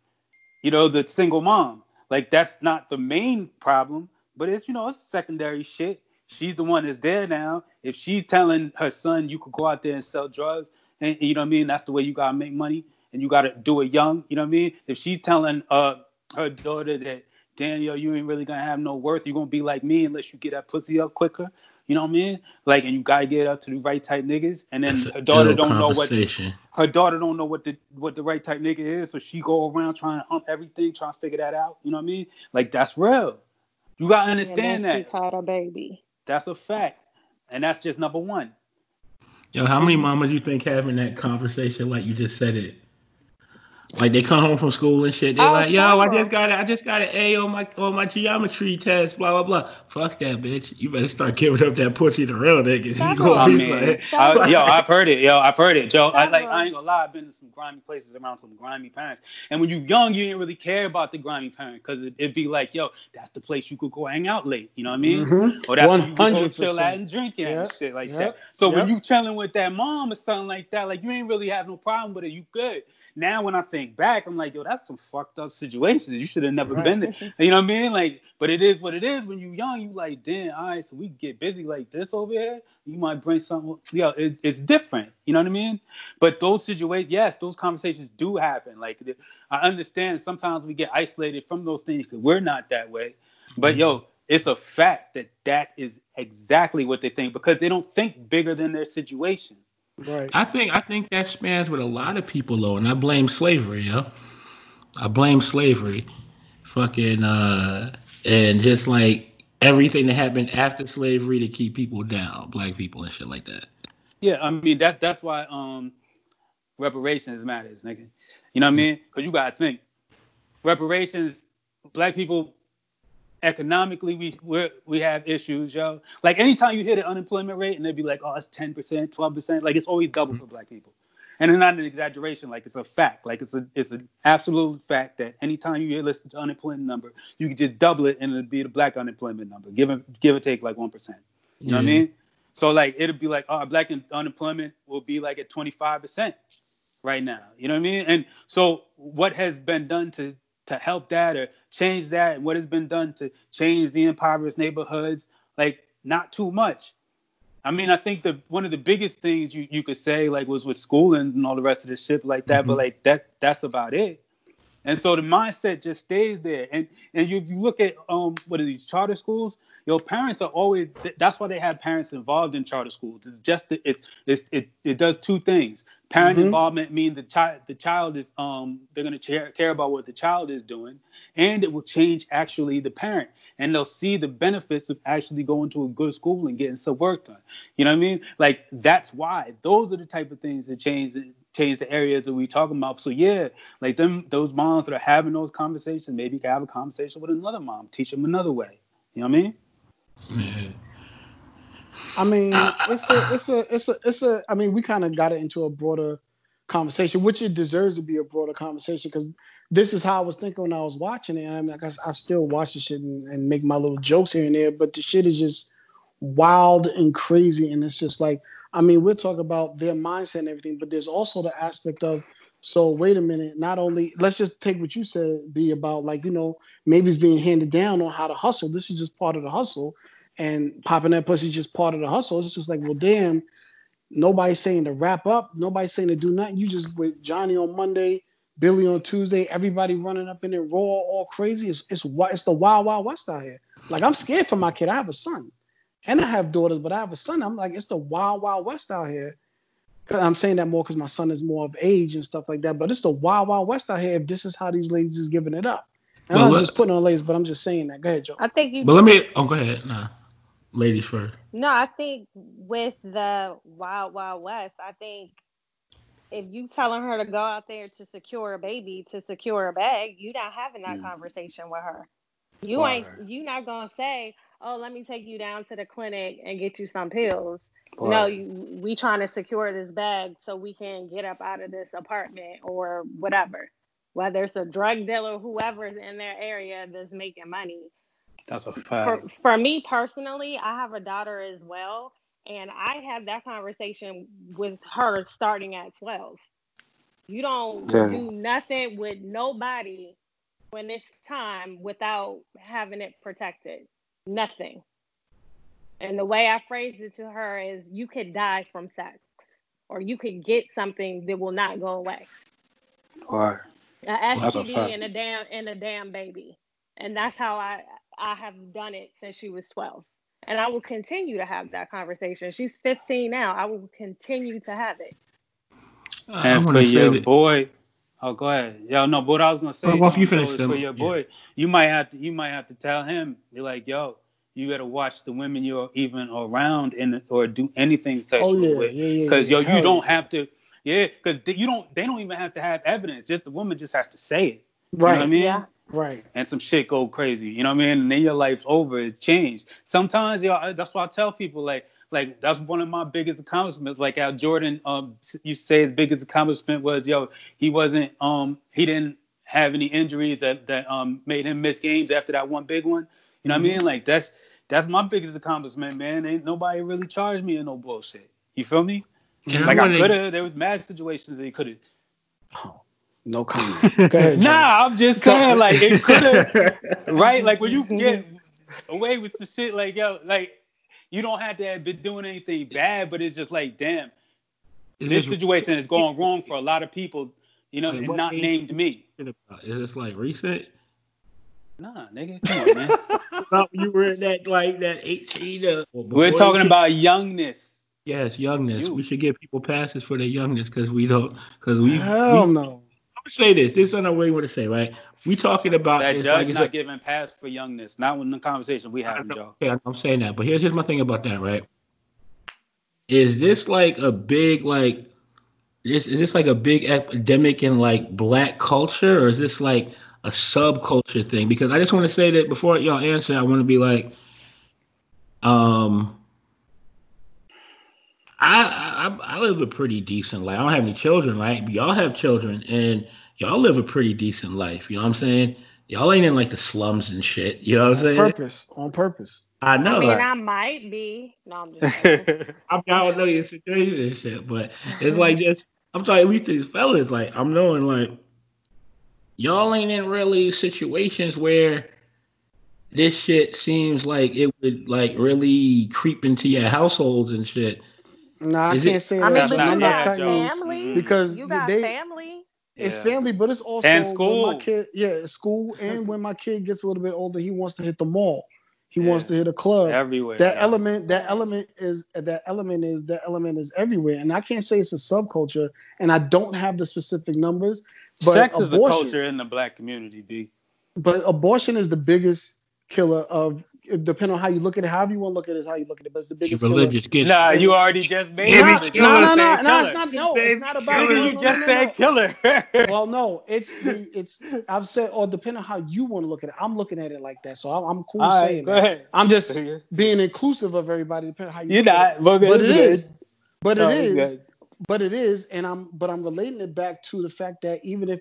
you know, the single mom. Like that's not the main problem, but it's you know it's secondary shit. She's the one that's there now. If she's telling her son you could go out there and sell drugs, and you know what I mean, that's the way you gotta make money, and you gotta do it young. You know what I mean? If she's telling uh her daughter that Daniel, you ain't really gonna have no worth. You're gonna be like me unless you get that pussy up quicker. You know what I mean? Like, and you gotta get up to the right type niggas, and then That's her daughter don't know what her daughter don't know what the what the right type nigga is, so she go around trying to hump everything, trying to figure that out. You know what I mean? Like that's real. You gotta And understand then she that. caught a baby. That's a fact, and that's just number one. Yo, how many mamas you think having that conversation like you just said it? Like they come home from school and shit. They're Oh, like, yo, I just got a, I just got an A on my on my geometry test, blah blah blah. Fuck that, bitch. You better start giving up that pussy to real niggas. You Several. go, I mean, like, I, yo, I've heard it. Yo, I've heard it. Joe, I like. I ain't gonna lie. I've been to some grimy places around some grimy parents. And when you young, you didn't really care about the grimy parent because it, it'd be like, yo, that's the place you could go hang out late. You know what I mean? Mhm. Or that's where you could go 100%. chill at and drinking at and shit like yep, that. So when yep. you chilling with that mom or something like that, like you ain't really have no problem with it. You good. Now when I think back, I'm like, yo, that's some fucked up situations. You should have never Right. been there. You know what I mean? Like, but it is what it is. When you young, you like, damn, all right, so we get busy like this over here. You might bring something. Yeah, it, it's different. You know what I mean? But those situations, yes, those conversations do happen. Like, I understand sometimes we get isolated from those things because we're not that way. But yo, it's a fact that that is exactly what they think because they don't think bigger than their situation. Right. I think I think that spans with a lot of people though, and I blame slavery, yo. I blame slavery, fucking, uh, and just like everything that happened after slavery to keep people down, black people and shit like that. Yeah, I mean that that's why um reparations matters, nigga. You know what I mean? Because you gotta think reparations, black people economically we we we have issues, yo. Like anytime you hit an unemployment rate and they'd be like, oh, it's ten percent, twelve percent, like it's always double for black people. And it's not an exaggeration, like it's a fact. Like it's a it's an absolute fact that anytime you listen to unemployment number, you can just double it and it'll be the black unemployment number, give or give or take like one percent. You know what I mean? So like it'll be like, oh, black un- unemployment will be like at 25% right now. You know what I mean? And so what has been done to to help that or change that, and what has been done to change the impoverished neighborhoods? Like not too much. I mean, I think the one of the biggest things you, you could say like was with schooling and all the rest of the shit like that, but Mhm. like that that's about it. And so the mindset just stays there. And and you, you look at um what are these charter schools? Your parents are always that's why they have parents involved in charter schools. It's just it it it, it does two things. Parent Mhm. involvement means the child the child is um they're gonna care, care about what the child is doing, and it will change actually the parent, and they'll see the benefits of actually going to a good school and getting some work done. You know what I mean? Like that's why those are the type of things that change the change the areas that we talking about. So yeah, like them those moms that are having those conversations, maybe you can have a conversation with another mom, teach them another way. You know what I mean? Yeah. I mean, it's a, it's a, it's a, it's a. I mean, we kind of got it into a broader conversation, which it deserves to be a broader conversation because this is how I was thinking when I was watching it. I mean, like I, I still watch the shit and, and make my little jokes here and there, but the shit is just wild and crazy, and it's just like, I mean, we're talking about their mindset and everything, but there's also the aspect of. So wait a minute. Not only let's just take what you said, be about like you know maybe it's being handed down on how to hustle. This is just part of the hustle, and popping that pussy is just part of the hustle. It's just like, well, damn, nobody's saying to wrap up, nobody's saying to do nothing. You just with Johnny on Monday, Billy on Tuesday, everybody running up in there raw, all crazy. It's it's wi- it's the wild wild west out here. Like I'm scared for my kid. I have a son, and I have daughters, but I have a son. I'm like, it's the wild wild west out here. I'm saying that more because my son is more of age and stuff like that. But it's the wild wild west out here. If this is how these ladies is giving it up, and Well, I'm let- just putting on ladies, but I'm just saying that. Go ahead, Joe. I think you But let me. Oh, go ahead. Nah, ladies first. No, I think with the Wild Wild West, I think if you telling her to go out there to secure a baby, to secure a bag, you not having that Mm. conversation with her. You ain't you not gonna say, Oh, let me take you down to the clinic and get you some pills. No, Right. you, we trying to secure this bag so we can get up out of this apartment or whatever. Whether it's a drug dealer, whoever's in their area that's making money That's a for, fact. for me personally, I have a daughter as well, and I have that conversation with her starting at 12. You don't Yeah. do nothing with nobody when it's time without having it protected. Nothing. And the way I phrased it to her is you could die from sex, or you could get something that will not go away Right. a That's a STD fact. and a damn and a damn baby, and that's how I I have done it since she was 12, and I will continue to have that conversation. She's 15 now. I will continue to have it. I And for to say your that. boy, Oh, go ahead. Yo, no, but what I was gonna say Well, after you um, finish them, for your yeah. boy, you might have to, you might have to tell him, you're like, yo, you gotta watch the women you're even around and or do anything sexual Oh yeah, with, yeah, yeah. because yeah. yo, Hell you don't have to, yeah, because you don't, they don't even have to have evidence. Just the woman just has to say it. You Right, know what I mean? Yeah. Right. and some shit go crazy. You know what I mean? And then your life's over. It changed. Sometimes, yo, I- that's why I tell people like, like that's one of my biggest accomplishments. Like how Jordan, um, you say his biggest accomplishment was, yo, he wasn't, um, he didn't have any injuries that that um made him miss games after that one big one. You know what I mean? Like that's that's my biggest accomplishment, man. Ain't nobody really charged me in no bullshit. You feel me? And Like I could have. There was mad situations that he could have. Oh, no comment. Go ahead. Nah, I'm just saying, like it could have. right? Like when you get away with the shit, like yo, like you don't have to have been doing anything bad, but it's just like, damn, Is this this situation is going wrong for a lot of people, you know, Like, and not named me. Is this like recent? Nah, nigga, come on, man. You were in that like that 18. Uh, We're talking about youngness. yes, youngness. You. We should give people passes for their youngness because we don't because we. Hell we no. Say this. This is what I really want to say, right? We talking about That it's judge like not giving pass for youngness. Not in the conversation we have, Joe. Okay, I'm saying that, but here's here's my thing about that, right? Is this like a big like is, is this like a big epidemic in like black culture or is this like a subculture thing? Because I just want to say that before y'all answer, I want to be like, um, I, I I live a pretty decent life. I don't have any children, right? But y'all have children, and y'all live a pretty decent life. You know what I'm saying? Y'all ain't in like the slums and shit. You know what I'm saying? On saying? purpose. On purpose. I know. I mean, like- I might be. No, I'm just saying. I mean, I don't know your situation and shit, but it's like just I'm talking at least these fellas, like I'm knowing like y'all ain't in really situations where this shit seems like it would like really creep into your households and shit. Nah, I Is can't say I mean, That's but but not I'm you not got cutting Joe. you family. Mhm. because you got they, family. it's Yeah. family, but it's also And when school. my kid, yeah, it's school, and when my kid gets a little bit older, he wants to hit the mall. He Yeah. wants to hit a club. Everywhere. that yo. element that element is that element is that element is everywhere and i can't say it's a subculture and i don't have the specific numbers but Sex is a abortion culture in the black community, B. but abortion is the biggest killer of depending on how you look at it however you want to look at it is how you look at it but it's the biggest killer religious get Nah, you already just made Give me it. no, You no, no, no, no, it's not. No, it's not about. Nigga, no, you just no, said no. killer. Well, no, it's the it's. I've said, or depending on how you want to look at it. I'm looking at it like that, so I'm, I'm cool All right, saying go that. ahead. I'm just being inclusive of everybody, depending on how you. You're look at it. not, but, but it's it good. is. But it it's is. good. But it is, and I'm but I'm relating it back to the fact that even if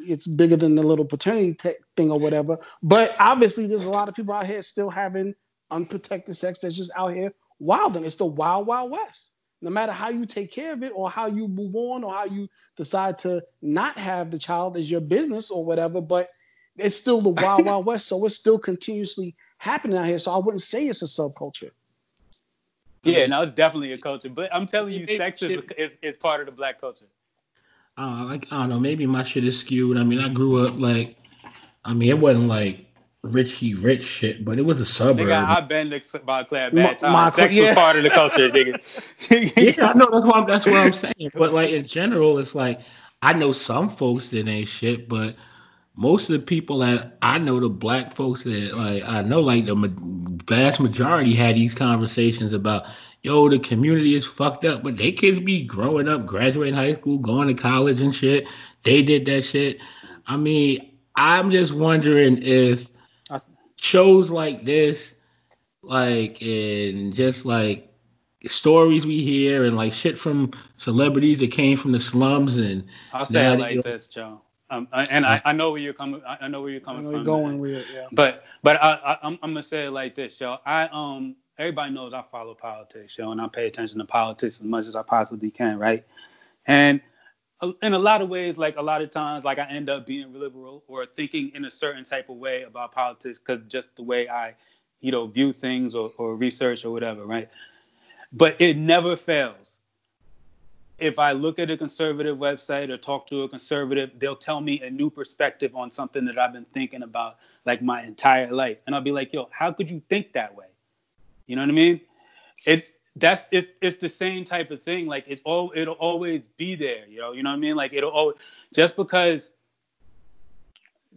it's bigger than the little paternity te- thing or whatever, but obviously there's a lot of people out here still having unprotected sex that's just out here wilding. It's the wild, wild west. No matter how you take care of it or how you move on or how you decide to not have the child as your business or whatever, but it's still the wild, wild west. So it's still continuously happening out here. So I wouldn't say it's a subculture. Yeah, no, it's definitely a culture. But I'm telling you, Maybe sex is, is, is part of the black culture. Uh, like I don't know, maybe my shit is skewed. I mean, I grew up like, I mean, it wasn't like richy rich shit, but it was a suburb. Nigga, I've been to Montclair Ma- bad times. Montclair, Sex yeah. was part of the culture, nigga. yeah, I know that's what I'm, that's what I'm saying. But like in general, it's like I know some folks that ain't shit, but most of the people that I know, the black folks that like I know, like the ma- vast majority had these conversations about, yo, the community is fucked up, but they kids be growing up, graduating high school, going to college and shit. They did that shit. I mean, I'm just wondering if shows like this, like and just like stories we hear and like shit from celebrities that came from the slums and I'll say it like you- this, Joe. Um, and I, I know where you're coming. I I know where you're I coming know from. you're going with it, yeah. But but I, I I'm I'm gonna say it like this, yo. I um everybody knows I follow politics, yo, and I pay attention to politics as much as I possibly can, right? And uh, in a lot of ways, like a lot of times, like I end up being liberal or thinking in a certain type of way about politics because just the way I, you know, view things or, or research or whatever, right? But it never fails. If I look at a conservative website or talk to a conservative, they'll tell me a new perspective on something that I've been thinking about like my entire life. And I'll be like, yo, how could you think that way? You know what I mean? It's that's it's it's the same type of thing. Like it's all it'll always be there, yo. You know what I mean? Like it'll always just because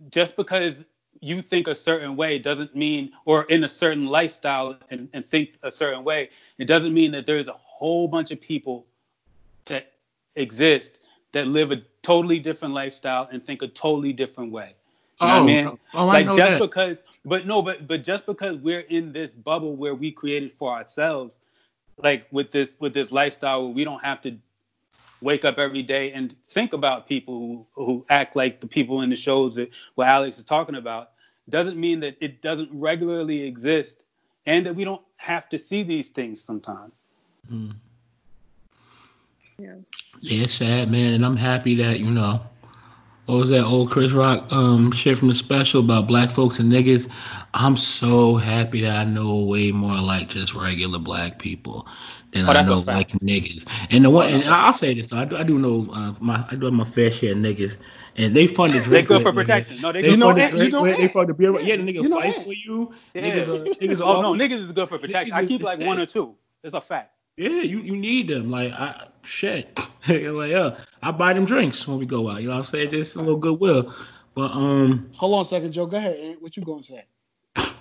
just because you think a certain way doesn't mean or in a certain lifestyle and, and think a certain way, it doesn't mean that there's a whole bunch of people that exist that live a totally different lifestyle and think a totally different way. You know what I oh, mean? oh, I like know just that. because but no but but just because we're in this bubble where we created for ourselves like with this with this lifestyle where we don't have to wake up every day and think about people who, who act like the people in the shows that what Alex is talking about doesn't mean that it doesn't regularly exist and that we don't have to see these things sometimes. Mm. Yeah. Yeah, it's sad, man, and I'm happy that you know. What was that old Chris Rock um shit from the special about black folks and niggas? I'm so happy that I know way more like just regular black people than Oh, I know fact. like niggas. And the one, and I'll say this, I do, I do know uh, my I do have my fair share of niggas, and they fund the They good for with, nigga. protection. No, they They good know fund for the you drink know with, they Ant. fund the beer. Yeah, the You niggas know fight Ant. for you. Yeah. Niggas, are, niggas are Oh no, always- niggas is good for protection. I keep like one or two. It's a fact. Yeah, you, you need them. Like I shit. like yeah, I buy them drinks when we go out. You know what I'm saying? Just a little goodwill. But um, Hold on a second, Joe. Go ahead, Ant. What you gonna say?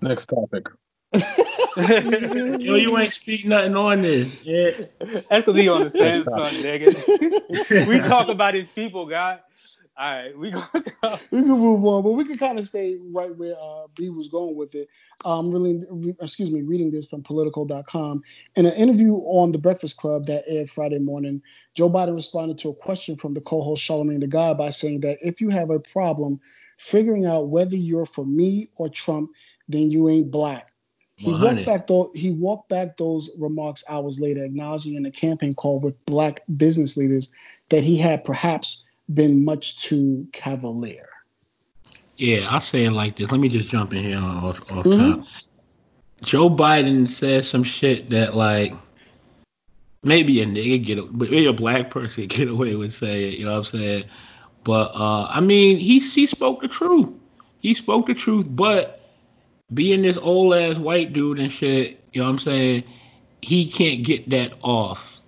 Next topic. yo, you ain't speak nothing on this. Yeah. That's because he on the Samsung, nigga. we talk about his people, guy. All right, we go. we can move on, but we can kind of stay right where uh, B was going with it. Um, really, re- excuse me, reading this from Politico.com. In an interview on the Breakfast Club that aired Friday morning, Joe Biden responded to a question from the co-host Charlamagne the God by saying that if you have a problem figuring out whether you're for me or Trump, then you ain't black. He 100. walked back though he walked back those remarks hours later, acknowledging in a campaign call with black business leaders that he had perhaps been much too cavalier. Yeah, I'll say it like this. Let me just jump in here off off Mhm. top. Joe Biden said some shit that like maybe a nigga get, maybe a black person get away with saying. You know what I'm saying? But uh, I mean, he he spoke the truth. He spoke the truth. But being this old ass white dude and shit, you know what I'm saying? He can't get that off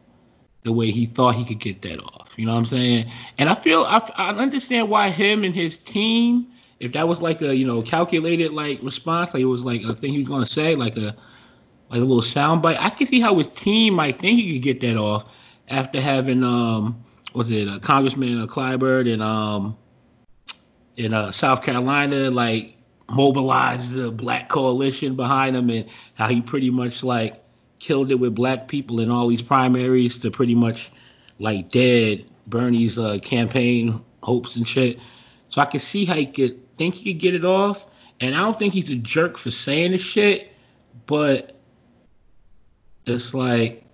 the way he thought he could get that off. You know what I'm saying? And I feel I, I understand why him and his team, if that was like a you know calculated like response, like it was like a thing he was gonna say, like a like a little soundbite. I can see how his team might think he could get that off after having um was it uh, Congressman uh, Clyburn and um in uh, South Carolina like mobilize the black coalition behind him and how he pretty much like killed it with black people in all these primaries to pretty much like dead Bernie's uh, campaign hopes and shit. So I could see how he could think he could get it off, and I don't think he's a jerk for saying the shit, but it's like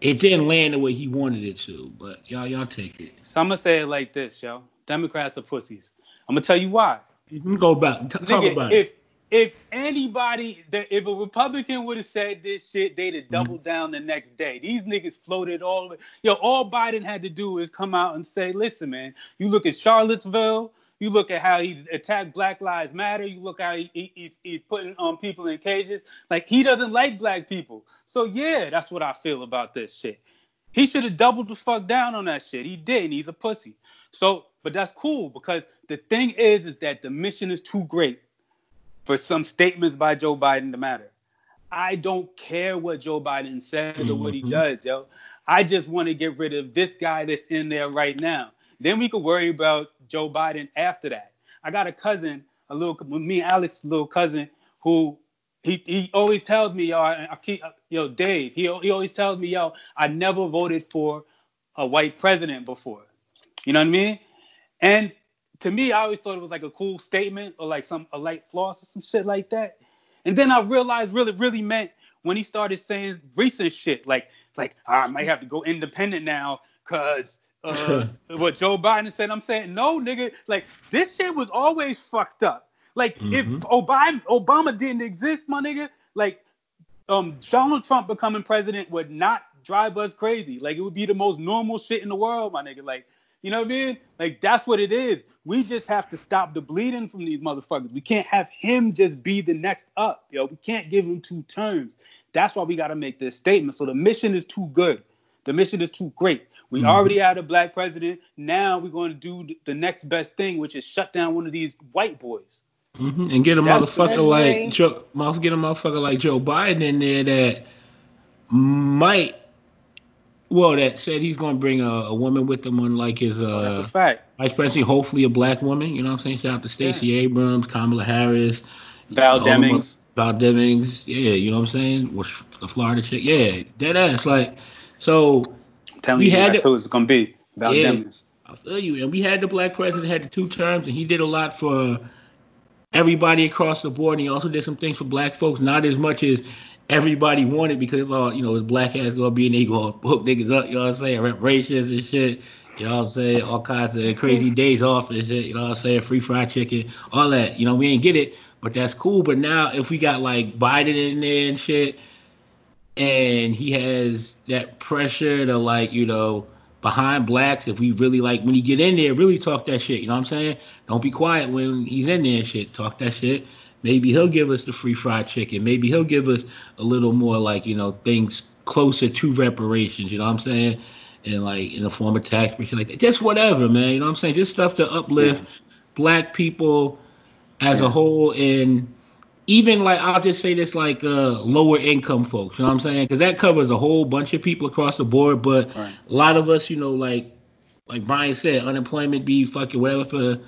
it didn't land the way he wanted it to. But y'all, y'all take it. So I'm gonna say it like this, yo. Democrats are pussies. I'm gonna tell you why. You can go back. T- talk Nigga, about it. If anybody, that if a Republican would have said this shit, they'd have doubled Mm-hmm. down the next day. These niggas floated all the way. Yo, all Biden had to do is come out and say, listen, man, you look at Charlottesville, you look at how he's attacked Black Lives Matter, you look how he, he, he's, he's putting um, people in cages. Like he doesn't like black people. So yeah, that's what I feel about this shit. He should have doubled the fuck down on that shit. He didn't. He's a pussy. So, but that's cool because the thing is, is that the mission is too great for some statements by Joe Biden to matter. I don't care what Joe Biden says or what he Mhm. does, yo. I just want to get rid of this guy that's in there right now. Then we could worry about Joe Biden after that. I got a cousin, a little me and Alex, little cousin, who he, he always tells me, yo, I, I keep, yo, Dave, he, he always tells me, yo, I never voted for a white president before. You know what I mean? And to me, I always thought it was like a cool statement or like some a light floss or some shit like that. And then I realized really, really meant when he started saying recent shit, like like I might have to go independent now because uh, what Joe Biden said. I'm saying no, nigga. Like this shit was always fucked up. Like if Mhm. Obama Obama didn't exist, my nigga, like um Donald Trump becoming president would not drive us crazy. Like it would be the most normal shit in the world, my nigga. Like you know what I mean? Like that's what it is. We just have to stop the bleeding from these motherfuckers. We can't have him just be the next up, yo. We can't give him two terms. That's why we got to make this statement. So the mission is too good. The mission is too great. We Mhm. already had a black president. Now we're going to do the next best thing, which is shut down one of these white boys. hmm And get a That's- motherfucker like. Joe, get a motherfucker like Joe Biden in there that might, well, that said he's gonna bring a, a woman with him on like his Oh, that's uh a fact. vice president, hopefully a black woman. You know what I'm saying? Shout out to Stacey Abrams, Kamala Harris, Val the Demings. Val Demings. Yeah, you know what I'm saying? Was the Florida chick? Yeah, dead ass. Like, so I'm telling We you, had that's it- who it's gonna be. Val Yeah. Demings. I feel you. And we had the black president had the two terms, and he did a lot for everybody across the board. And he also did some things for black folks, not as much as everybody wanted because uh, you know his black ass gonna be and they gonna hook niggas up. You know what I'm saying? Reparations and shit. You know what I'm saying? All kinds of crazy days off and shit. You know what I'm saying? Free fried chicken, all that. You know we ain't get it, but that's cool. But now if we got like Biden in there and shit, and he has that pressure to like you know behind blacks if we really like when he get in there really talk that shit you know what i'm saying don't be quiet when he's in there and shit talk that shit maybe he'll give us the free fried chicken maybe he'll give us a little more like you know things closer to reparations you know what i'm saying and like in the form of tax shit like that just whatever man you know what i'm saying just stuff to uplift black people as a whole and even like I'll just say this like uh lower income folks, you know what I'm saying? Because that covers a whole bunch of people across the board. But Right. a lot of us, you know, like like Brian said, unemployment be fucking whatever for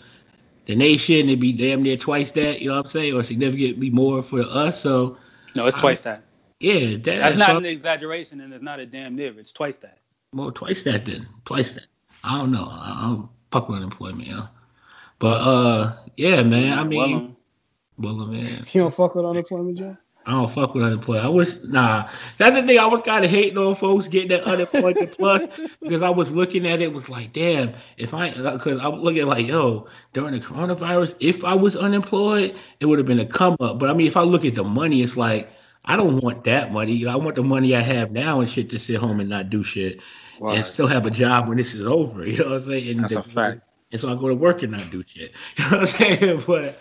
the nation, it'd be damn near twice that, you know what I'm saying, or significantly more for us. So No, it's twice that. yeah, that, That's so- not an exaggeration, and it's not a damn near. It's twice that. Well, twice that then. Twice that. I don't know. I I don't fuck with unemployment, you know. But uh, yeah, man. I mean, Well, well, man. You don't fuck with unemployment, Joe? I don't fuck with unemployment. I wish nah. That's the thing I was kind of hating on folks getting that unemployment plus because I was looking at it was like, damn, if I because I was looking like, yo, during the coronavirus, if I was unemployed, it would have been a come up. But I mean, if I look at the money, it's like I don't want that money. You know, I want the money I have now and shit to sit home and not do shit and still have a job when this is over. You know what I'm saying? And That's a fact. And so I go to work and not do shit. You know what I'm saying? But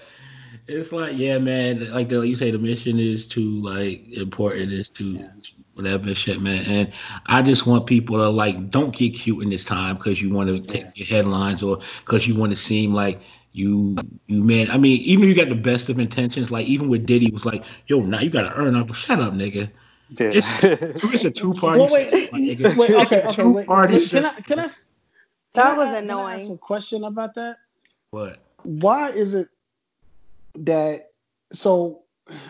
it's like, yeah, man. Like the, you say, the mission is too like important. Is to Yeah. whatever shit, man. And I just want people to like don't get cute in this time because you want to take your headlines or because you want to seem like you you man. I mean, even if you got the best of intentions, like even with Diddy was like, yo, now you gotta earn up. Shut up, nigga. Yeah. It's, it's a two party. Well, wait, nigga. wait, okay, It's a okay, wait. two-party Can I, can I, That can I- was can I annoying. ask a question about that? What? Why is it that? So,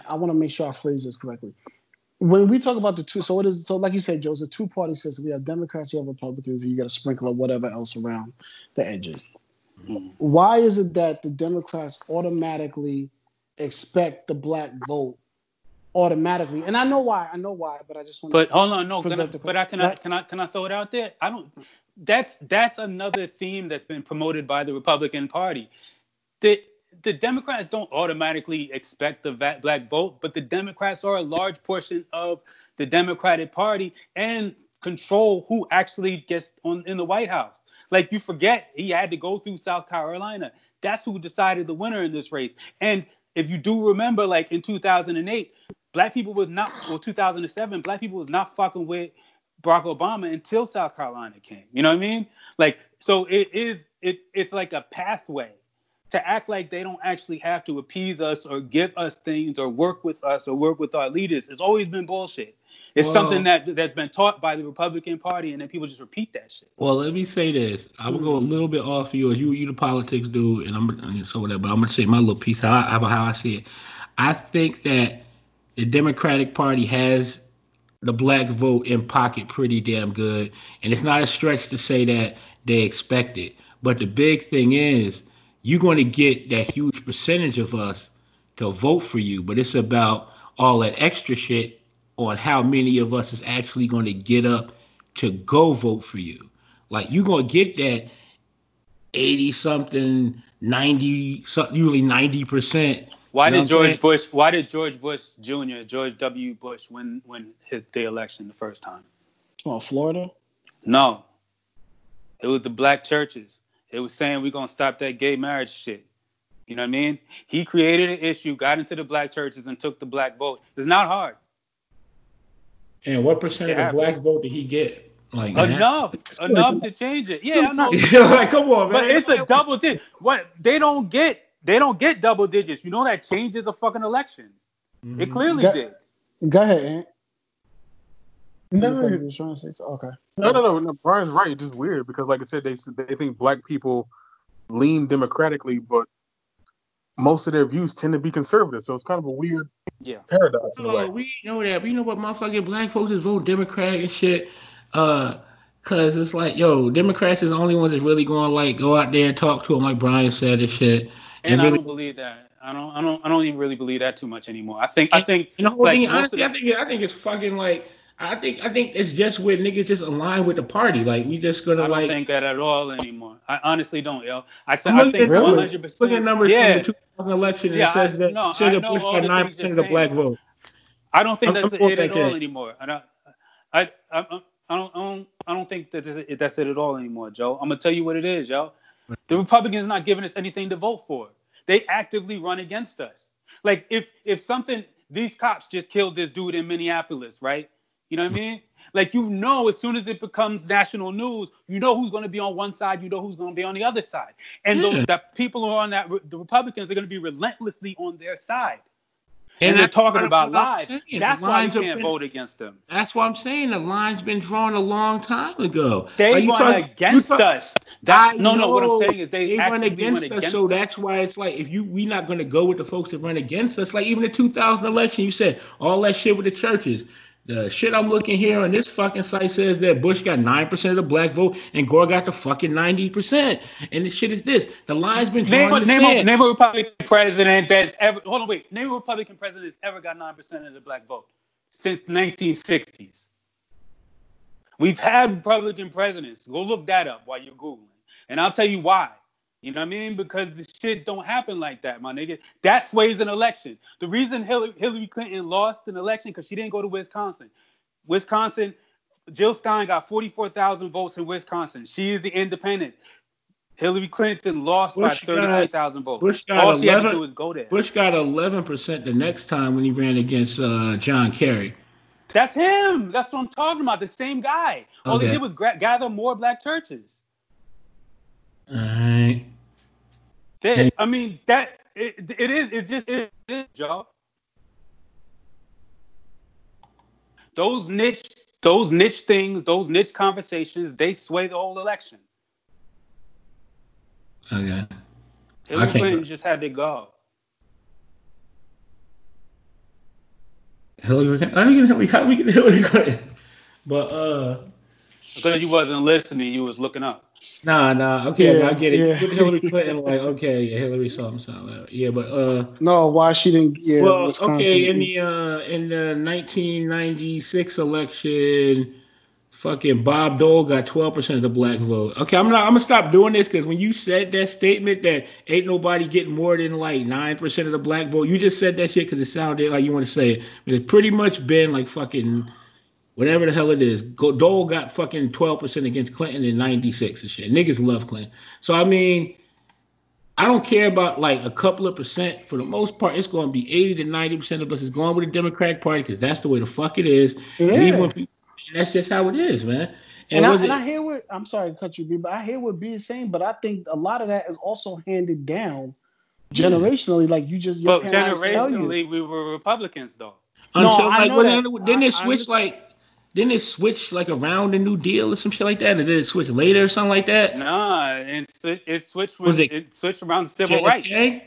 I want to make sure I phrase this correctly. When we talk about the two, so it is. So, like you said, Joe, it's a two-party system. We have Democrats, you have Republicans, and you got a sprinkle of whatever else around the edges. Mhm. Why is it that the Democrats automatically expect the black vote automatically? And I know why. I know why, but I just want. But hold on, no, can I, but I can I can I can I throw it out there? I don't. That's that's another theme that's been promoted by the Republican Party. The the Democrats don't automatically expect the black vote, but the Democrats are a large portion of the Democratic Party and control who actually gets on in the White House. Like you forget, he had to go through South Carolina. That's who decided the winner in this race. And if you do remember, like in 2008, black people was not, well, 2007, black people was not fucking with Barack Obama until South Carolina came. You know what I mean? Like, so it is, it, it's like a pathway to act like they don't actually have to appease us or give us things or work with us or work with our leaders. It's always been bullshit. It's something that that's been taught by the Republican Party, and then people just repeat that shit. Well, let me say this. I will go a little bit off of yours. You, you the politics dude, and I'm so whatever. But I'm gonna say my little piece how I, how how I see it. I think that the Democratic Party has the black vote in pocket pretty damn good, and it's not a stretch to say that they expect it. But the big thing is, you're going to get that huge percentage of us to vote for you. But it's about all that extra shit on how many of us is actually going to get up to go vote for you. Like you're gonna get that 80 something, 90, so- usually 90 percent. Why You know did George saying? Bush? Why did George Bush Jr. George W. Bush win win hit the election the first time? Oh, Florida. No, it was the black churches. It was saying we're gonna stop that gay marriage shit. You know what I mean? He created an issue, got into the black churches, and took the black vote. It's not hard. And what percent of the black vote did he get? Like enough, enough to change it. Yeah, I know. like, come on, man. But it's a double digit. What they don't get, they don't get double digits. You know that changes a fucking election. Mm-hmm. It clearly That- did. Go ahead, Ant. No, You was trying to say okay. No, no, no, no. Brian's right. It's just weird because, like I said, they they think black people lean democratically, but most of their views tend to be conservative. So it's kind of a weird Yeah. paradox in a Oh, way. we know that. We know what motherfucking black folks is vote Democrat and shit. Uh, cause it's like, yo, Democrats is the only one that's really going to like go out there and talk to them, like Brian said and shit. And I really, don't believe that. I don't. I don't. I don't even really believe that too much anymore. I think. I think. and the whole like, thing, most honestly, I think, I think it's fucking like, I think, I think it's just where niggas just align with the party. Like we just gonna like. I don't like. think that at all anymore. I honestly don't, yo. I, th- I think Really? 100. percent Look at numbers Yeah. from the 2000 election and Yeah, it says I- that, no, says I that know Bush all nine percent of the black vote. I don't think I'm- that's I'm it at that all anymore. I don't. I, I, I, don't. I don't. I don't think that is- that's it at all anymore, Joe. I'm gonna tell you what it is, yo. The Republicans not giving us anything to vote for. They actively run against us. Like if if something, these cops just killed this dude in Minneapolis, right? You know what I mean? Like you know, as soon as it becomes national news, you know who's going to be on one side, you know who's going to be on the other side, and Yeah. those that people who are on that, the Republicans are going to be relentlessly on their side. And, And they're talking about lies. saying. That's The why lines you can't been- vote against them. That's what I'm saying. The line's been drawn a long time ago. They Like, you run talk- you against talk- us. That's I no, no. What I'm saying is they, they run actively against run us, against so us. that's why it's like if you we're not gonna go with the folks that run against us. Like even the 2000 election, you said all that shit with the churches. The shit I'm looking here on this fucking site says that Bush got nine percent of the black vote and Gore got the fucking ninety percent. And the shit is this: the line's been drawn. Name, a- name, a, sand. name a Republican president that's ever hold on wait name a Republican president that's ever got nine percent of the black vote since the 1960s. We've had Republican presidents. Go look that up while you're googling, and I'll tell you why. You know what I mean? Because the shit don't happen like that, my nigga. That sways an election. The reason Hillary, Hillary Clinton lost an election because she didn't go to Wisconsin. Wisconsin, Jill Stein got 44,000 votes in Wisconsin. She is the independent. Hillary Clinton lost Bush by got- 33,000 votes. Bush got All she had to 11 do was go there. Bush got 11 percent the next time when he ran against uh, John Kerry. That's him. That's what I'm talking about. The same guy. All Okay. they did was gra- gather more black churches. All right. They, I mean, that it, it is. It's just it is, Joe. Those niche, those niche things, those niche conversations, they sway the whole election. Okay. Hillary Clinton just had to go. Hillary Clinton. How do we get Hillary? How do we get Hillary Clinton? But uh, Because you wasn't listening, you was looking up. Nah, nah. Okay, Yeah, I get it. yeah. With Hillary Clinton, like, okay, yeah, Hillary something, something. Yeah, but uh, No, why she didn't? Yeah, well, Wisconsin. okay, in the uh, in the 1996 election, fucking Bob Dole got 12 percent of the black vote. Okay, I'm not. I'm gonna stop doing this because when you said that statement that ain't nobody getting more than like nine percent of the black vote, you just said that shit because it sounded like you want to say it. But it's pretty much been like fucking whatever the hell it is. Go, Dole got fucking 12% against Clinton in 96 and shit. Niggas love Clinton. So, I mean, I don't care about like a couple of percent. For the most part, it's going to be 80 to 90% of us is going with the Democratic Party because that's the way the fuck it is. Yeah. even when people, that's just how it is, man. And, And, I, was and it, I hear what I'm sorry to cut you, B, but I hear what B is saying. But I think a lot of that is also handed down generationally, like you just your But parents tell you. generationally, we were Republicans, though. No, until I know well, that. then, didn't I- it switch like, didn't it switch like around the New Deal or some shit like that? Or did it switch later or something like that? Nah, and it, it switched when Was it- it, switched around civil rights. JFK?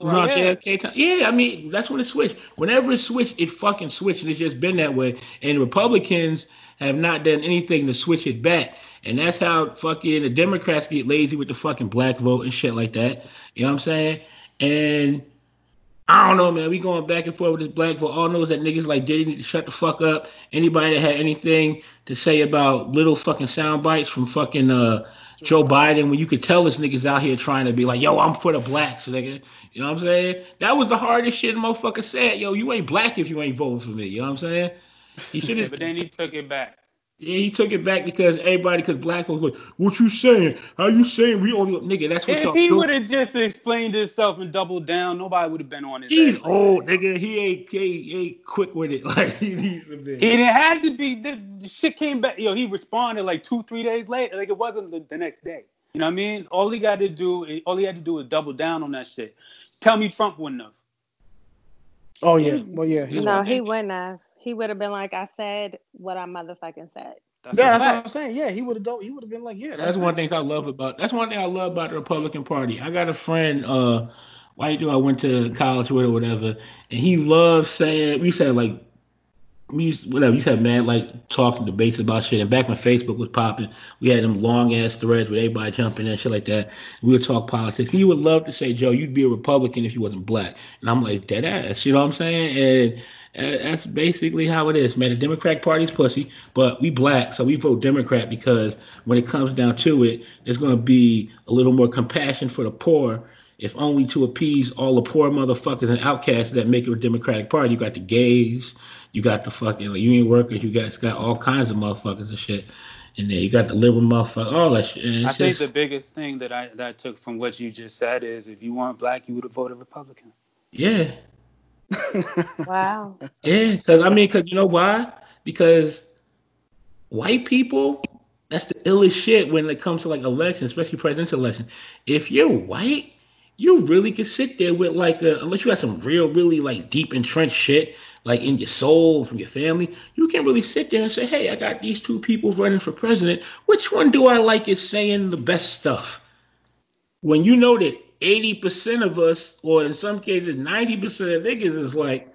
Yeah. JFK time. Yeah, I mean, that's when it switched. Whenever it switched, it fucking switched, and it's just been that way. And Republicans have not done anything to switch it back. And that's how fucking the Democrats get lazy with the fucking black vote and shit like that. You know what I'm saying? And I don't know, man. We going back and forth with this black vote. All knows that niggas like Diddy need to shut the fuck up. Anybody that had anything to say about little fucking sound bites from fucking uh Joe Biden when you could tell this niggas out here trying to be like, yo, I'm for the blacks, nigga. You know what I'm saying? That was the hardest shit the motherfucker said. Yo, you ain't black if you ain't voting for me. You know what I'm saying? He should Yeah, have. but then he took it back. Yeah, he took it back because everybody, because black folks like, what you saying? How you saying we only nigga? That's what If y'all he would have just explained himself and doubled down, nobody would have been on his. He's ass old, nigga. He ain't, he ain't, ain't quick with it like he needs to be. He didn't to be. The, the shit came back. Yo, he responded like two, three days later. Like it wasn't the, the next day. You know what I mean? All he got to do, all he had to do was double down on that shit. Tell me Trump wouldn't have. Oh yeah, well yeah, he You was. No, he wouldn't have. He would have been like, I said what I motherfucking said. That's yeah, a that's what. I'm saying. Yeah, he would have. He would have been like, yeah, That's it. one thing I love about. That's one thing I love about the Republican Party. I got a friend, uh, white dude I went to college with or whatever, and he loves saying. We said like, we used, whatever. To have mad like talks and debates about shit. And back when Facebook was popping, we had them long ass threads with everybody jumping and shit like that. We would talk politics. He would love to say, Joe, you'd be a Republican if you wasn't black. And I'm like, dead ass. You know what I'm saying? And that's basically how it is, man. The Democratic Party's pussy, but we black, so we vote Democrat because when it comes down to it, there's going to be a little more compassion for the poor, if only to appease all the poor motherfuckers and outcasts that make it a Democratic Party. You got the gays, you got the fucking like, union workers, you guys got all kinds of motherfuckers and shit. And then you got the liberal motherfucker, all that shit. And I it's think just, the biggest thing that I that I took from what you just said is if you weren't black, you would have voted Republican. yeah, Wow. Yeah, because I mean, because you know why? Because white people, that's the illest shit when it comes to like elections, especially presidential election. If you're white, you really could sit there with like, a, unless you got some real, really like deep entrenched shit, like in your soul from your family, you can really sit there and say, hey, I got these two people running for president. Which one do I like is saying the best stuff? When you know that 80% of us, or in some cases 90% of niggas is like,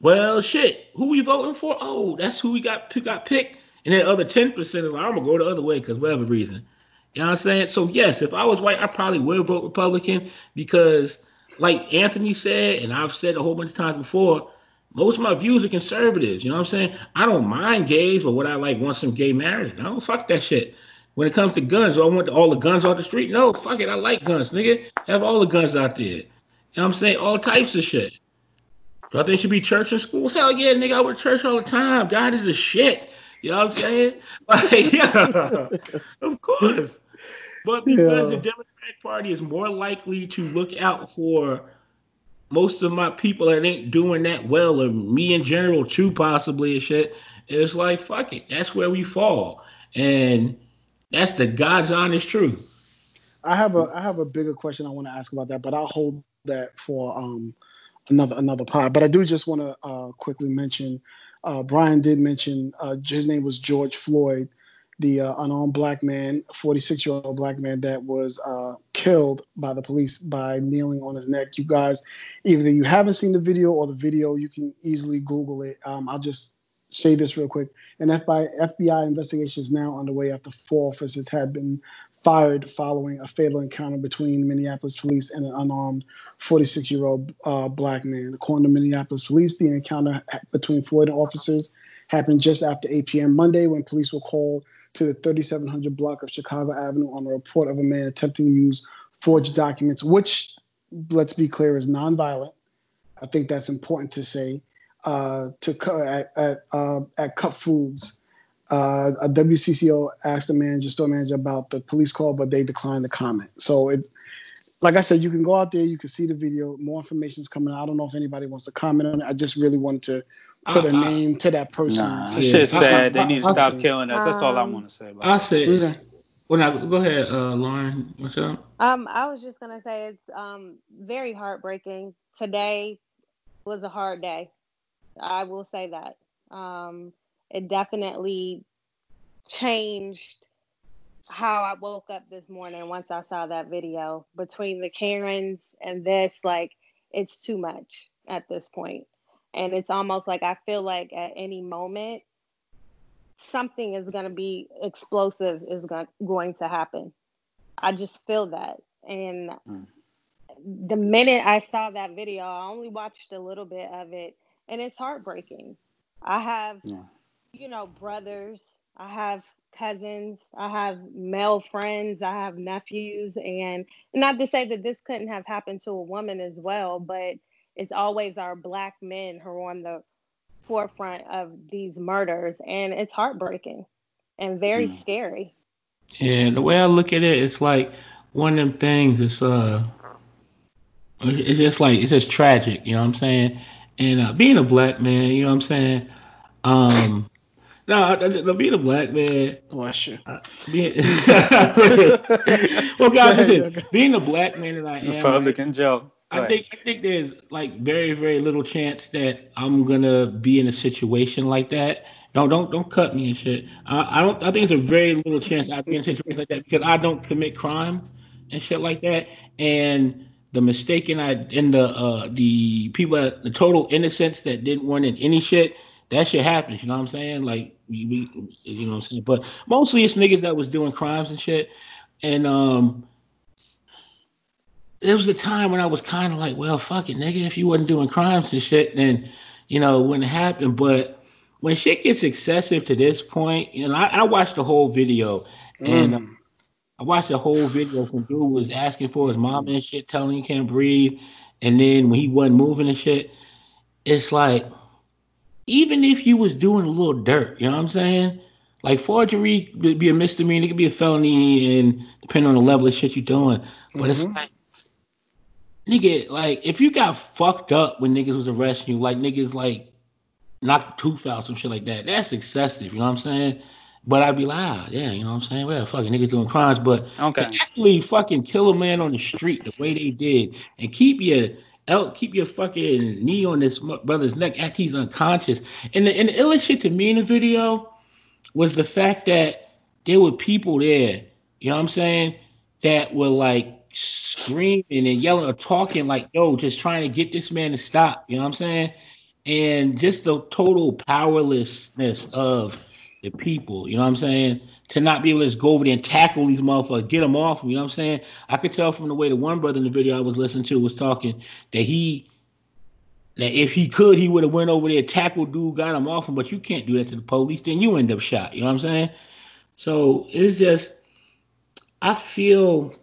well, shit. Who we voting for? Oh, that's who we got got picked. And then the other ten percent is like, I'm gonna go the other way because whatever reason. You know what I'm saying? So yes, if I was white, I probably would vote Republican because, like Anthony said, and I've said a whole bunch of times before, most of my views are conservatives. You know what I'm saying? I don't mind gays, but would I like want some gay marriage? No, fuck that shit. When it comes to guns, do I want all the guns off the street? No, fuck it. I like guns, nigga. Have all the guns out there. You know what I'm saying? All types of shit. Do I think it should be church and schools? Hell yeah, nigga, I went to church all the time. God is a shit. You know what I'm saying? Like, yeah, of course. But because Yeah. the Democratic Party is more likely to look out for most of my people that ain't doing that well, or me in general too, possibly and shit, it's like, fuck it. That's where we fall. And that's the God's honest truth. I have a I have a bigger question I want to ask about that, but I'll hold that for um another another pod. But I do just want to uh, quickly mention uh, Brian did mention uh, his name was George Floyd, the uh, unarmed black man, 46 year old black man that was uh, killed by the police by kneeling on his neck. You guys, either you haven't seen the video or the video, you can easily Google it. Um, I'll just say this real quick. An FBI, FBI investigation is now underway after four officers had been fired following a fatal encounter between Minneapolis police and an unarmed 46 year old uh, black man. According to Minneapolis police, the encounter between Floyd and officers happened just after 8 p.m. Monday when police were called to the 3700 block of Chicago Avenue on a report of a man attempting to use forged documents, which, let's be clear, is nonviolent. I think that's important to say. Uh, to at at, uh, at Cup Foods, uh, a WCCO asked the manager, store manager, about the police call, but they declined to comment. So it, like I said, you can go out there, you can see the video. More information is coming. out. I don't know if anybody wants to comment on it. I just really wanted to put a Uh, uh, name to that person. Nah, So- that Yeah. shit's I- sad. They I- need to I- stop I- killing us. That's all I Um, want to say about I it. said, Okay. well, now go ahead, uh, Lauren. What's up? Um, I was just gonna say it's um very heartbreaking. Today was a hard day. I will say that. Um, it definitely changed how I woke up this morning once I saw that video. Between the Karens and this, like it's too much at this point. And it's almost like I feel like at any moment something is going to be explosive is go- going to happen. I just feel that. And Mm. the minute I saw that video, I only watched a little bit of it, and it's heartbreaking. I have, Yeah. you know, brothers, I have cousins, I have male friends, I have nephews, and not to say that this couldn't have happened to a woman as well, but it's always our black men who are on the forefront of these murders, and it's heartbreaking. and very Mm. scary. Yeah, the way I look at it, it's like one of them things. It's uh, it's just like it's just tragic. You know what I'm saying? And uh, being a black man, you know what I'm saying? Um, no, I- I- being a black man, Bless you. being, well, guys, Go ahead, listen, being the black man that I am, right, Republican Joe. I think I think there's like very very little chance that I'm gonna be in a situation like that. No, don't don't cut me and shit. I, I don't. I think it's a very little chance I'll be in a situation like that because I don't commit crime and shit like that. And the mistaken I and the uh the people that the total innocence that didn't want in any shit. That shit happens. You know what I'm saying? Like we, we you know what I'm saying. But mostly it's niggas that was doing crimes and shit. And um there was a time when I was kind of like, well, fuck it, nigga. If you wasn't doing crimes and shit, then you know it wouldn't happen. But when shit gets excessive to this point, you know, I, I watched the whole video, and Mm. I watched the whole video from dude was asking for his mom and shit, telling he can't breathe, and then when he wasn't moving and shit, it's like, even if you was doing a little dirt, you know what I'm saying? Like forgery could be a misdemeanor, it could be a felony, and depending on the level of shit you're doing. But it's Mhm. like, nigga, like if you got fucked up when niggas was arresting you, like niggas like knocked tooth out, some shit like that, that's excessive. You know what I'm saying? But I'd be like, ah, yeah, you know what I'm saying? Well, fucking niggas doing crimes, but Okay. actually fucking kill a man on the street the way they did and keep your el- keep your fucking knee on this brother's neck after he's unconscious. And the, and the illest shit to me in the video was the fact that there were people there, you know what I'm saying, that were like screaming and yelling or talking like, yo, just trying to get this man to stop, you know what I'm saying? And just the total powerlessness of the people, you know what I'm saying? To not be able to just go over there and tackle these motherfuckers, get them off. you know what I'm saying? I could tell from the way the one brother in the video I was listening to was talking that he that if he could, he would have went over there, tackled dude, got him off him, but you can't do that to the police, then you end up shot. You know what I'm saying? So it's just I feel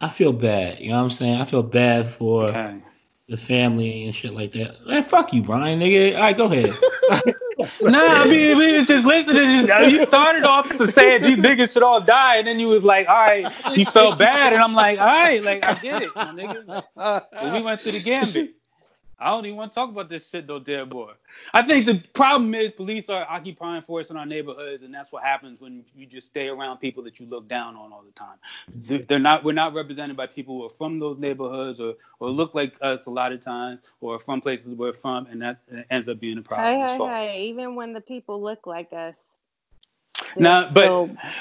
I feel bad, you know what I'm saying? I feel bad for Okay. The family and shit like that. Man, fuck you, Brian, nigga. All right, go ahead. Nah, I mean, we was just listening. You started off to saying these niggas should all die, and then you was like, all right, you felt bad, and I'm like, all right, like I get it, nigga. But we went through the gambit. I don't even want to talk about this shit though, dear boy. I think the problem is police are occupying force in our neighborhoods, and that's what happens when you just stay around people that you look down on all the time. They're not. We're not represented by people who are from those neighborhoods or or look like us a lot of times, or from places we're from, and that ends up being a problem. Hey, hey, hey! Even when the people look like us, they're but-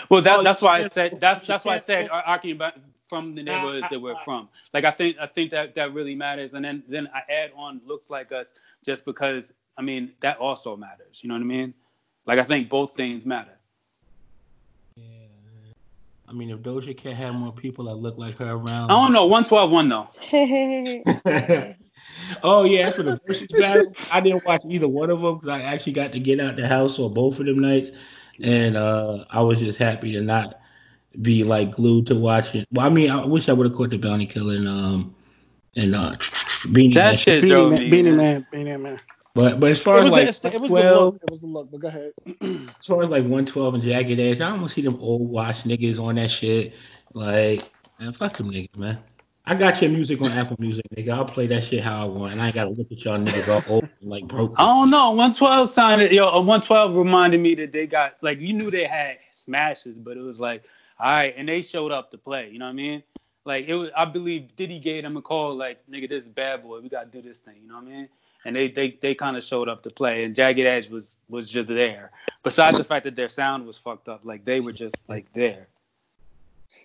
Well, that, Oh, that's why I said that's that's why I said uh, arguing about from the ah, neighborhoods ah, that we're ah. from. Like I think I think that that really matters, and then then I add on looks like us just because I mean that also matters. You know what I mean? Like I think both things matter. Yeah. I mean, if Doja Cat had more people that look like her around. I don't know. One twelve one though. oh yeah, that's for the versus battle. I didn't watch either one of them because I actually got to get out the house on both of them nights, and uh, I was just happy to not be like glued to watching. Well, I mean, I wish I would have caught the bounty killer and um and uh Beanie That Man. shit Beanie drove man, me. Beenie Man. man, Beenie Man. But but as far It as was, like the, it's it was the look. It was the look. But go ahead. as far as like 112 and Jagged Edge, I don't see them old watch niggas on that shit. Like, man, fuck them niggas, man. I got your music on Apple Music, nigga. I'll play that shit how I want, and I ain't gotta look at y'all niggas all old and like broke. I don't know. 112 sounded yo. uh, 112 reminded me that they got like you knew they had smashes, but it was like all right, and they showed up to play. You know what I mean? Like it was. I believe Diddy gave them a call. Like nigga, this is bad boy. We gotta do this thing. You know what I mean? And they they they kind of showed up to play, and Jagged Edge was was just there. Besides the fact that their sound was fucked up, like they were just like there.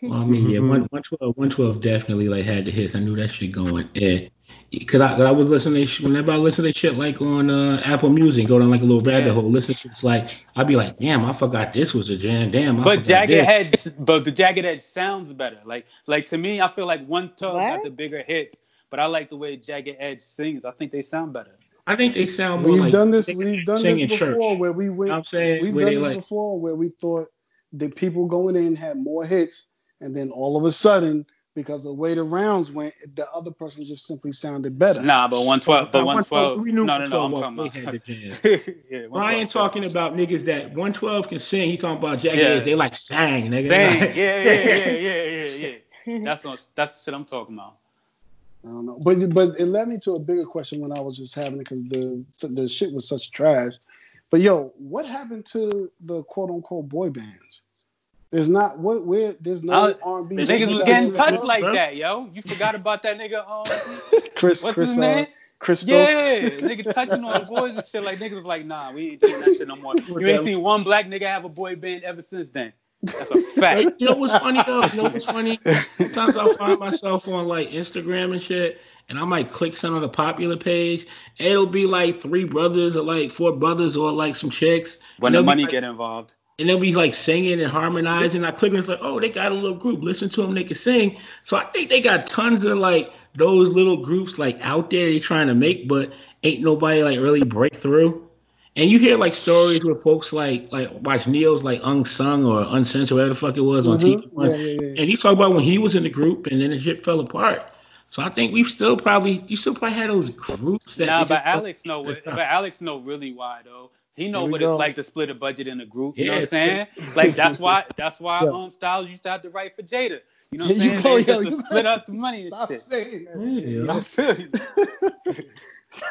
Well, I mean, yeah, one, 112, 112 definitely like had the hits. I knew that shit going. Cause I, cause I was listening to sh- whenever I listen to shit like on uh, Apple Music, go down like a little rabbit Yeah. hole. Listen to it's like I'd be like, damn, I forgot this was a jam. Damn, I But Jagged this. Edge, but the Jagged Edge sounds better. Like like to me, I feel like 112 got What? the bigger hits, but I like the way Jagged Edge sings. I think they sound better. I think they sound more We've like done this. We've done this before, church. where we You know went. I'm saying? We've Where done this like, before, where we thought the people going in had more hits, and then all of a sudden, because the way the rounds went, the other person just simply sounded better. Nah, but 112, but 112. We knew No, no, no. I'm 112 talking they about. had the yeah, 112. Brian talking about niggas that 112 can sing. He talking about jackass. Yeah. They like sang, nigga. Dang, Like- yeah, yeah, yeah, yeah, yeah, yeah. That's what, that's the shit I'm talking about. I don't know, but but it led me to a bigger question when I was just having it because the the shit was such trash. But yo, what happened to the quote unquote boy bands? There's not what where there's no I- R&B. Niggas was getting touched like bro. that, yo. You forgot about that nigga. Um, Chris what's Chris his uh, name? Chris Yeah, nigga touching on boys and shit. Like niggas was like, nah, we ain't doing that shit no more. You ain't seen one black nigga have a boy band ever since then. That's a fact. You know what's funny though? You know what's funny? Sometimes I'll find myself on like Instagram and shit, and I might click some on the popular page. It'll be like three brothers or like four brothers or like some chicks. When the money like- get involved. And they'll be like singing and harmonizing. I click and it's like, oh, they got a little group. Listen to them, they can sing. So I think they got tons of like those little groups like out there they're trying to make, but ain't nobody like really break through. And you hear like stories where folks like like watch Ne-Yo's like unsung or uncensored, whatever the fuck it was on Mhm. TV. Yeah, yeah, yeah. And he talked about when he was in the group and then the shit fell apart. So I think we've still probably you still probably had those groups that Nah, but Alex know what, but Alex know really why though. He know what go. it's like to split a budget in a group. You know what I'm saying? Like that's why that's why Yeah. um Styles used to have to write for Jada. You know what I'm saying? you go, They yo, just to you split up the money and Stop shit. saying that. Yeah. I feel you.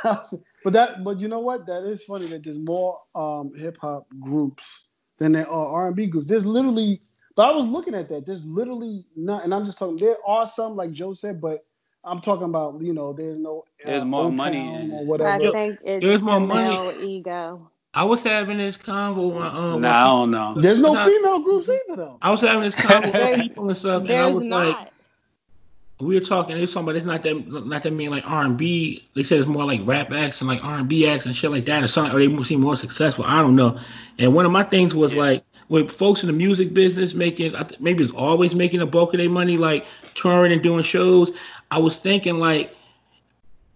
but that but you know what? That is funny that there's more um hip hop groups than there are R and B groups. There's literally but I was looking at that. There's literally not and I'm just talking there are some like Joe said, but I'm talking about, you know, there's no uh, There's more O-Town money in or whatever. I think it's There's more a money. male ego. I was having this convo with um Nah, I don't know. There's no Nah. female groups either though. I was having this convo with people and stuff, and I was not. like, we were talking. They somebody. it's not that not that mean like R and B. They said it's more like rap acts and like R and B acts and shit like that, or something. Or they seem more successful. I don't know. And one of my things was Yeah. like with folks in the music business making, I th- maybe it's always making a bulk of their money, like touring and doing shows. I was thinking like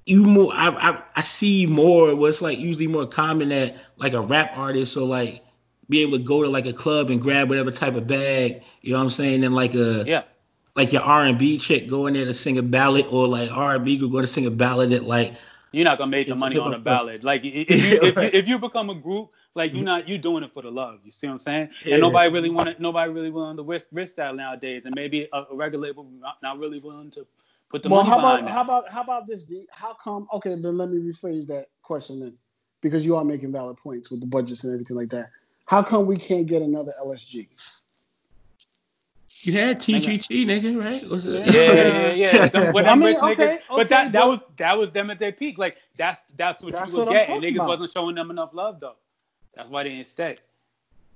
you more I, I I see more what's like usually more common that like a rap artist or like be able to go to like a club and grab whatever type of bag, you know what I'm saying, and like a Yeah. like your R and B chick go in there to sing a ballad or like R and B group go to sing a ballad that like You're not gonna make the money on a ballad. Like if you, if, you, if you become a group, like you're not you're doing it for the love. You see what I'm saying? Yeah. And nobody really want nobody really willing to risk risk that nowadays. And maybe a, a regular label not, not really willing to put the well, money how behind about that. how about how about this? D? How come? Okay, then let me rephrase that question then, because you are making valid points with the budgets and everything like that. How come we can't get another LSG? you had TGT nigga, right? Was it- yeah, yeah, yeah. Them, with I mean, okay, niggas, okay, but that that but- was that was them at their peak. Like that's that's what That's you was what I'm Niggas about. wasn't showing them enough love though. That's why they didn't stay.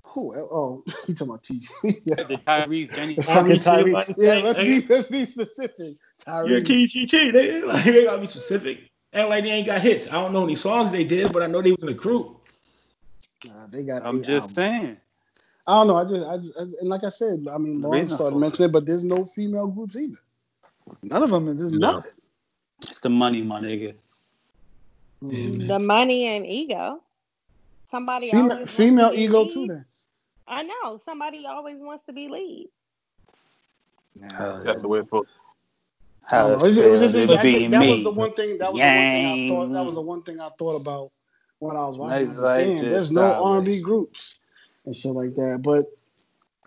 Who? Oh, you talking about TG? The Tyrese, Jenny. It's fucking Tyrese, Tyrese. Yeah, let's be nigga. let's be specific. You're Tyrese. TGT, nigga. Like they gotta be specific. Act like they ain't got hits. I don't know any songs they did, but I know they was in a group. Nah, they got. I'm just albums. saying. I don't know. I just, I just, and like I said, I mean, The Lauren reason started mentioning it, but there's no female groups either. None of them. There's No. nothing. It's the money, my nigga. Mhm. The money and ego. Somebody Female, always female to ego lead. too. Then. I know. Somebody always wants to be lead. Nah, That's the way it's supposed. I. It was, it was just, It'll I be think that was me. the one thing. That was the one thing I thought. That was the one thing I thought about when I was watching. Nice was like, like Damn, there's no R and B groups and shit like that. But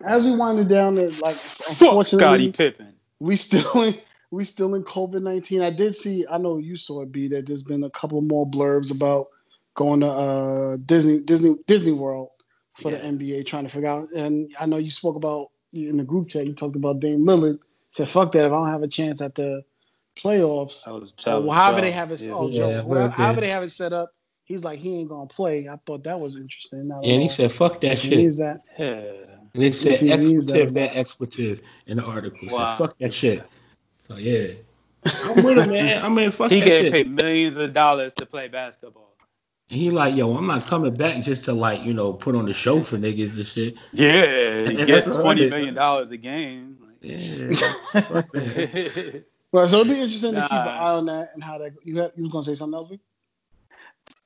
as we winded down, there, like Fuck unfortunately, Scottie Pippen. we still in, we still in COVID nineteen. I did see. I know you saw it. B that there's been a couple more blurbs about going to uh, Disney Disney Disney World for Yeah. the NBA, trying to figure out. And I know you spoke about in the group chat. You talked about Dame Lillard. Said, "Fuck that! If I don't have a chance at the playoffs, I was or jealous. however they have it, Yeah. oh, Yeah, Joe, I whatever- however they have it set up, he's like he ain't gonna play. I thought that was interesting. Not And he said, "Fuck that He shit." means that. Yeah. And they said that. expletive, that expletive in the article. Wow. Said, fuck that shit. So yeah. I'm with him, man. I mean, fuck He that getting shit. paid millions of dollars to play basketball. And he like, yo, I'm not coming back just to like, you know, put on the show for niggas and shit. Yeah, he That's gets what I twenty did. million dollars a game. Yeah. fuck that. Well, so it'll be interesting to keep an eye on that and how that. You had, you was gonna say something else? Vic?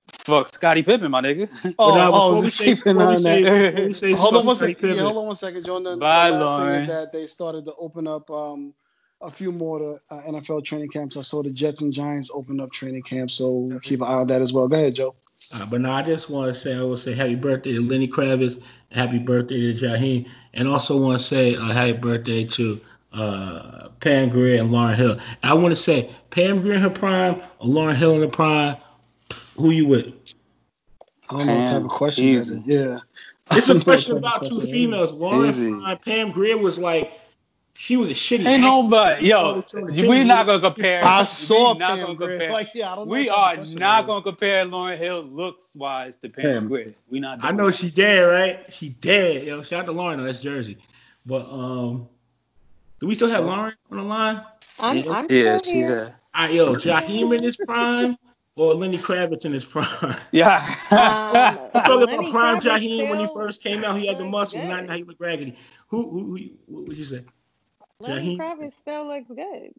Fuck Scottie Pippen, my nigga. Oh, now, oh, we just say- keep an before eye we on say- that. before we say Hold on fuck one Scottie second. Yeah, hold on one second, Jordan. Bye, the last thing is that they started to open up um a few more to uh, NFL training camps. I saw the Jets and Giants open up training camps, so keep an eye on that as well. Go ahead, Joe. Uh, but no, I just want to say I will say happy birthday to Lenny Kravitz, happy birthday to Jaheim, and also want to say uh, happy birthday to uh, Pam Grier and Lauryn Hill. I want to say Pam Grier in her prime or Lauryn Hill in the prime. Who you with? I don't know what type of question easy. that is. Yeah. It's I a don't know what question about two question that is. females. Lauren Easy. prime, Pam Grier was like she was a shitty. Ain't no but yo, We're not gonna compare. I we saw not Pam gonna compare. Like, yeah, I don't know we what are not that is. gonna compare Lauryn Hill looks wise to Pam Pam. Grier. We not. I know that. she dead, right? She dead. Yo, shout out to Lauren. That's Jersey. But um, do we still have Lauren on the line? I'm, Yeah. I'm Yeah, still she here. there. All right, yo, Jaheim in his prime or Lenny Kravitz in his prime? Yeah. Um, I'm talking Lenny about prime Kravitz Jaheim when he first came out. He had the looks muscles. good. Now, now he look raggedy. Who, who, who what would you say? Lenny Jaheim? Kravitz still looks good.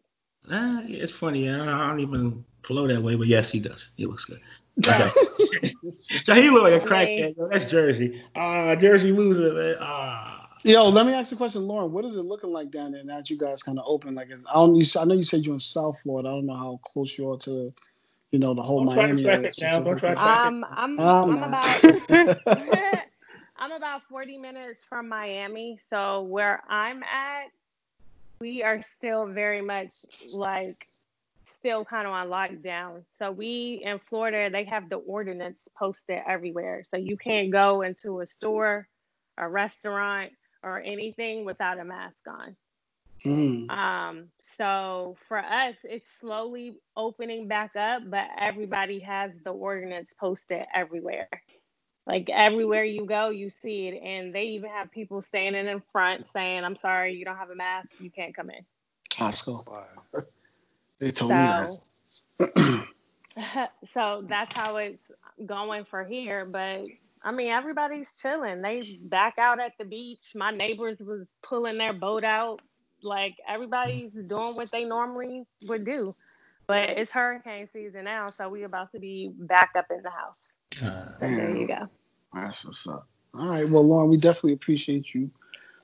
Yeah, it's funny. I don't, I don't even flow that way, but yes, he does. He looks good. Jaheim look like a crackhead. Yo, that's Jersey. Ah, Jersey loser, man. Ah. Yo, let me ask you a question, Lauren. What is it looking like down there now that you guys kind of open? Like, I don't. You, I know you said you're in South Florida. I don't know how close you are to, you know, the whole Don't try to Miami track area it down. Don't try to specifically. track it. Um, I'm I'm I'm about I'm about 40 minutes from Miami. So where I'm at, we are still very much like still kind of on lockdown. So we in Florida, they have the ordinance posted everywhere. So you can't go into a store, a restaurant, or anything without a mask on. Mm. Um, so for us, it's slowly opening back up, but everybody has the ordinance posted everywhere. Like everywhere you go, you see it, and they even have people standing in front saying, "I'm sorry, you don't have a mask, you can't come in." Costco. Wow. They told me that. So, so that's how it's going for here. But I mean, everybody's chilling. They back out at the beach. My neighbors was pulling their boat out. Like everybody's doing what they normally would do. But it's hurricane season now, so we about to be back up in the house. So there you go. That's what's up. All right. Well, Lauren, we definitely appreciate you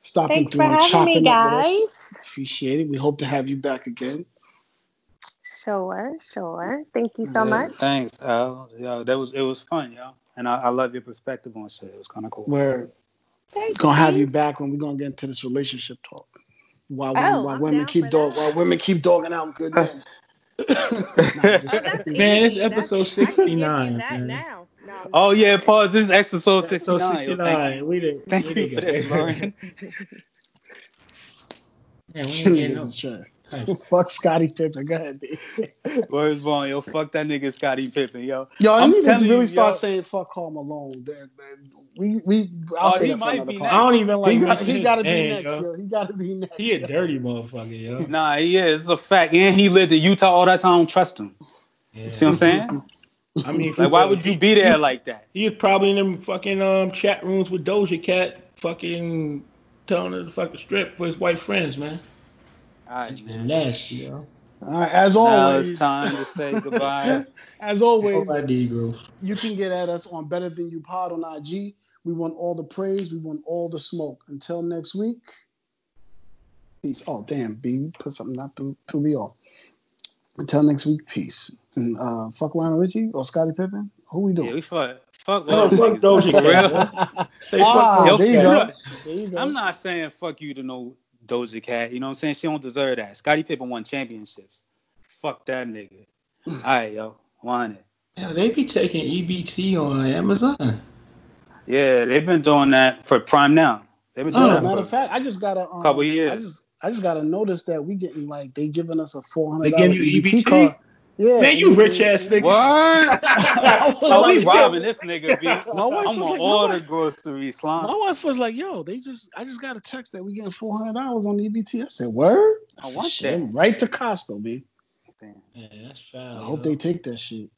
stopping Thanks through for and having me, chopping up with us. Appreciate it. We hope to have you back again. Sure, sure. Thank you so Yeah, much. Thanks, Al. Yo, that was it was fun, yo. And I, I love your perspective on shit. It was kind of cool. We're Thank gonna have you. you back when we're gonna get into this relationship talk. While, Oh, women, while I'm women keep for dog, while women keep dogging out good men. Nah, just Oh. Man, it's easy. That's- episode I can give you 69, that man. now. No, I'm Oh yeah, kidding. pause. This is episode So 69. yo. Thank 69. We did. Thank we you for get this, it. Lauren. Man, we ain't getting no. Niggas trash. Fuck Scottie Pippen. Go ahead, B. Where's Vaughn? Yo, fuck that nigga Scottie Pippen, yo. Yo, I I'm need to really you, start yo. saying fuck Karl Malone. That- that- We we I'll Oh, say he that for might another be part. I don't even like He, got, mentioning he gotta be name, next, yo. yo. He gotta be next. He a yo. dirty motherfucker, yo. Nah, he is. It's a fact. And he lived in Utah all that time. Trust him. Yeah. See what I'm saying? I mean, Like, why would you be there like that? He was probably in them fucking um chat rooms with Doja Cat, fucking telling her to fucking strip for his white friends, man. All right, man. nasty, yo. All right, as always, Now it's time to say goodbye. as always, All my Negroes. you can get at us on Better Than You Pod on IG. We want all the praise. We want all the smoke. Until next week. Peace. Oh damn, B, put something not through threw me off. Until next week, peace. And uh, fuck Lionel Richie or Scottie Pippen. Who we Yeah, doing? we fuck. Fuck No, fuck. Doja For. Cat. Ah, there you go. There you go. I'm not saying fuck you to no Doja Cat. You know what I'm saying? She don't deserve that. Scottie Pippen won championships. Fuck that nigga. All right, yo. Want it. Yeah, they be taking EBT on Amazon. Yeah, they've been doing that for Prime now. They've been doing Oh, that Matter for of fact, I just got a um, Couple years. I just I just gotta notice that we getting like they giving us a four hundred. They hundred give you EBT EBT? card. Yeah, Man, you rich ass nigga. What? I was oh, we like, robbing this nigga, B. My wife I'm was on like, all my wife- groceries, slime. My wife was like, "Yo, they just I just got a text that we getting four hundred dollars on EBT." I said, "Word." I said, want "Shit, that. Right to Costco, b. Damn. Yeah, that's foul. I hope they take that shit.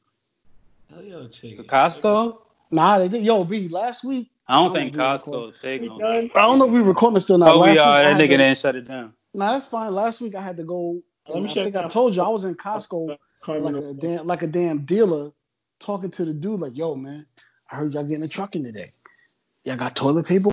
Hell yeah, take The. Costco? Nah, they did. Yo, b. Last week, I don't I think don't think we Costco taking I don't know if we recording still now. Oh, last we week, are. That nigga to- didn't shut it down. Nah, that's fine. Last week I had to go. Let me I check think I told you I was in Costco like a damn like a damn dealer talking to the dude like, "Yo, man, I heard y'all getting a trucking today. Y'all got toilet paper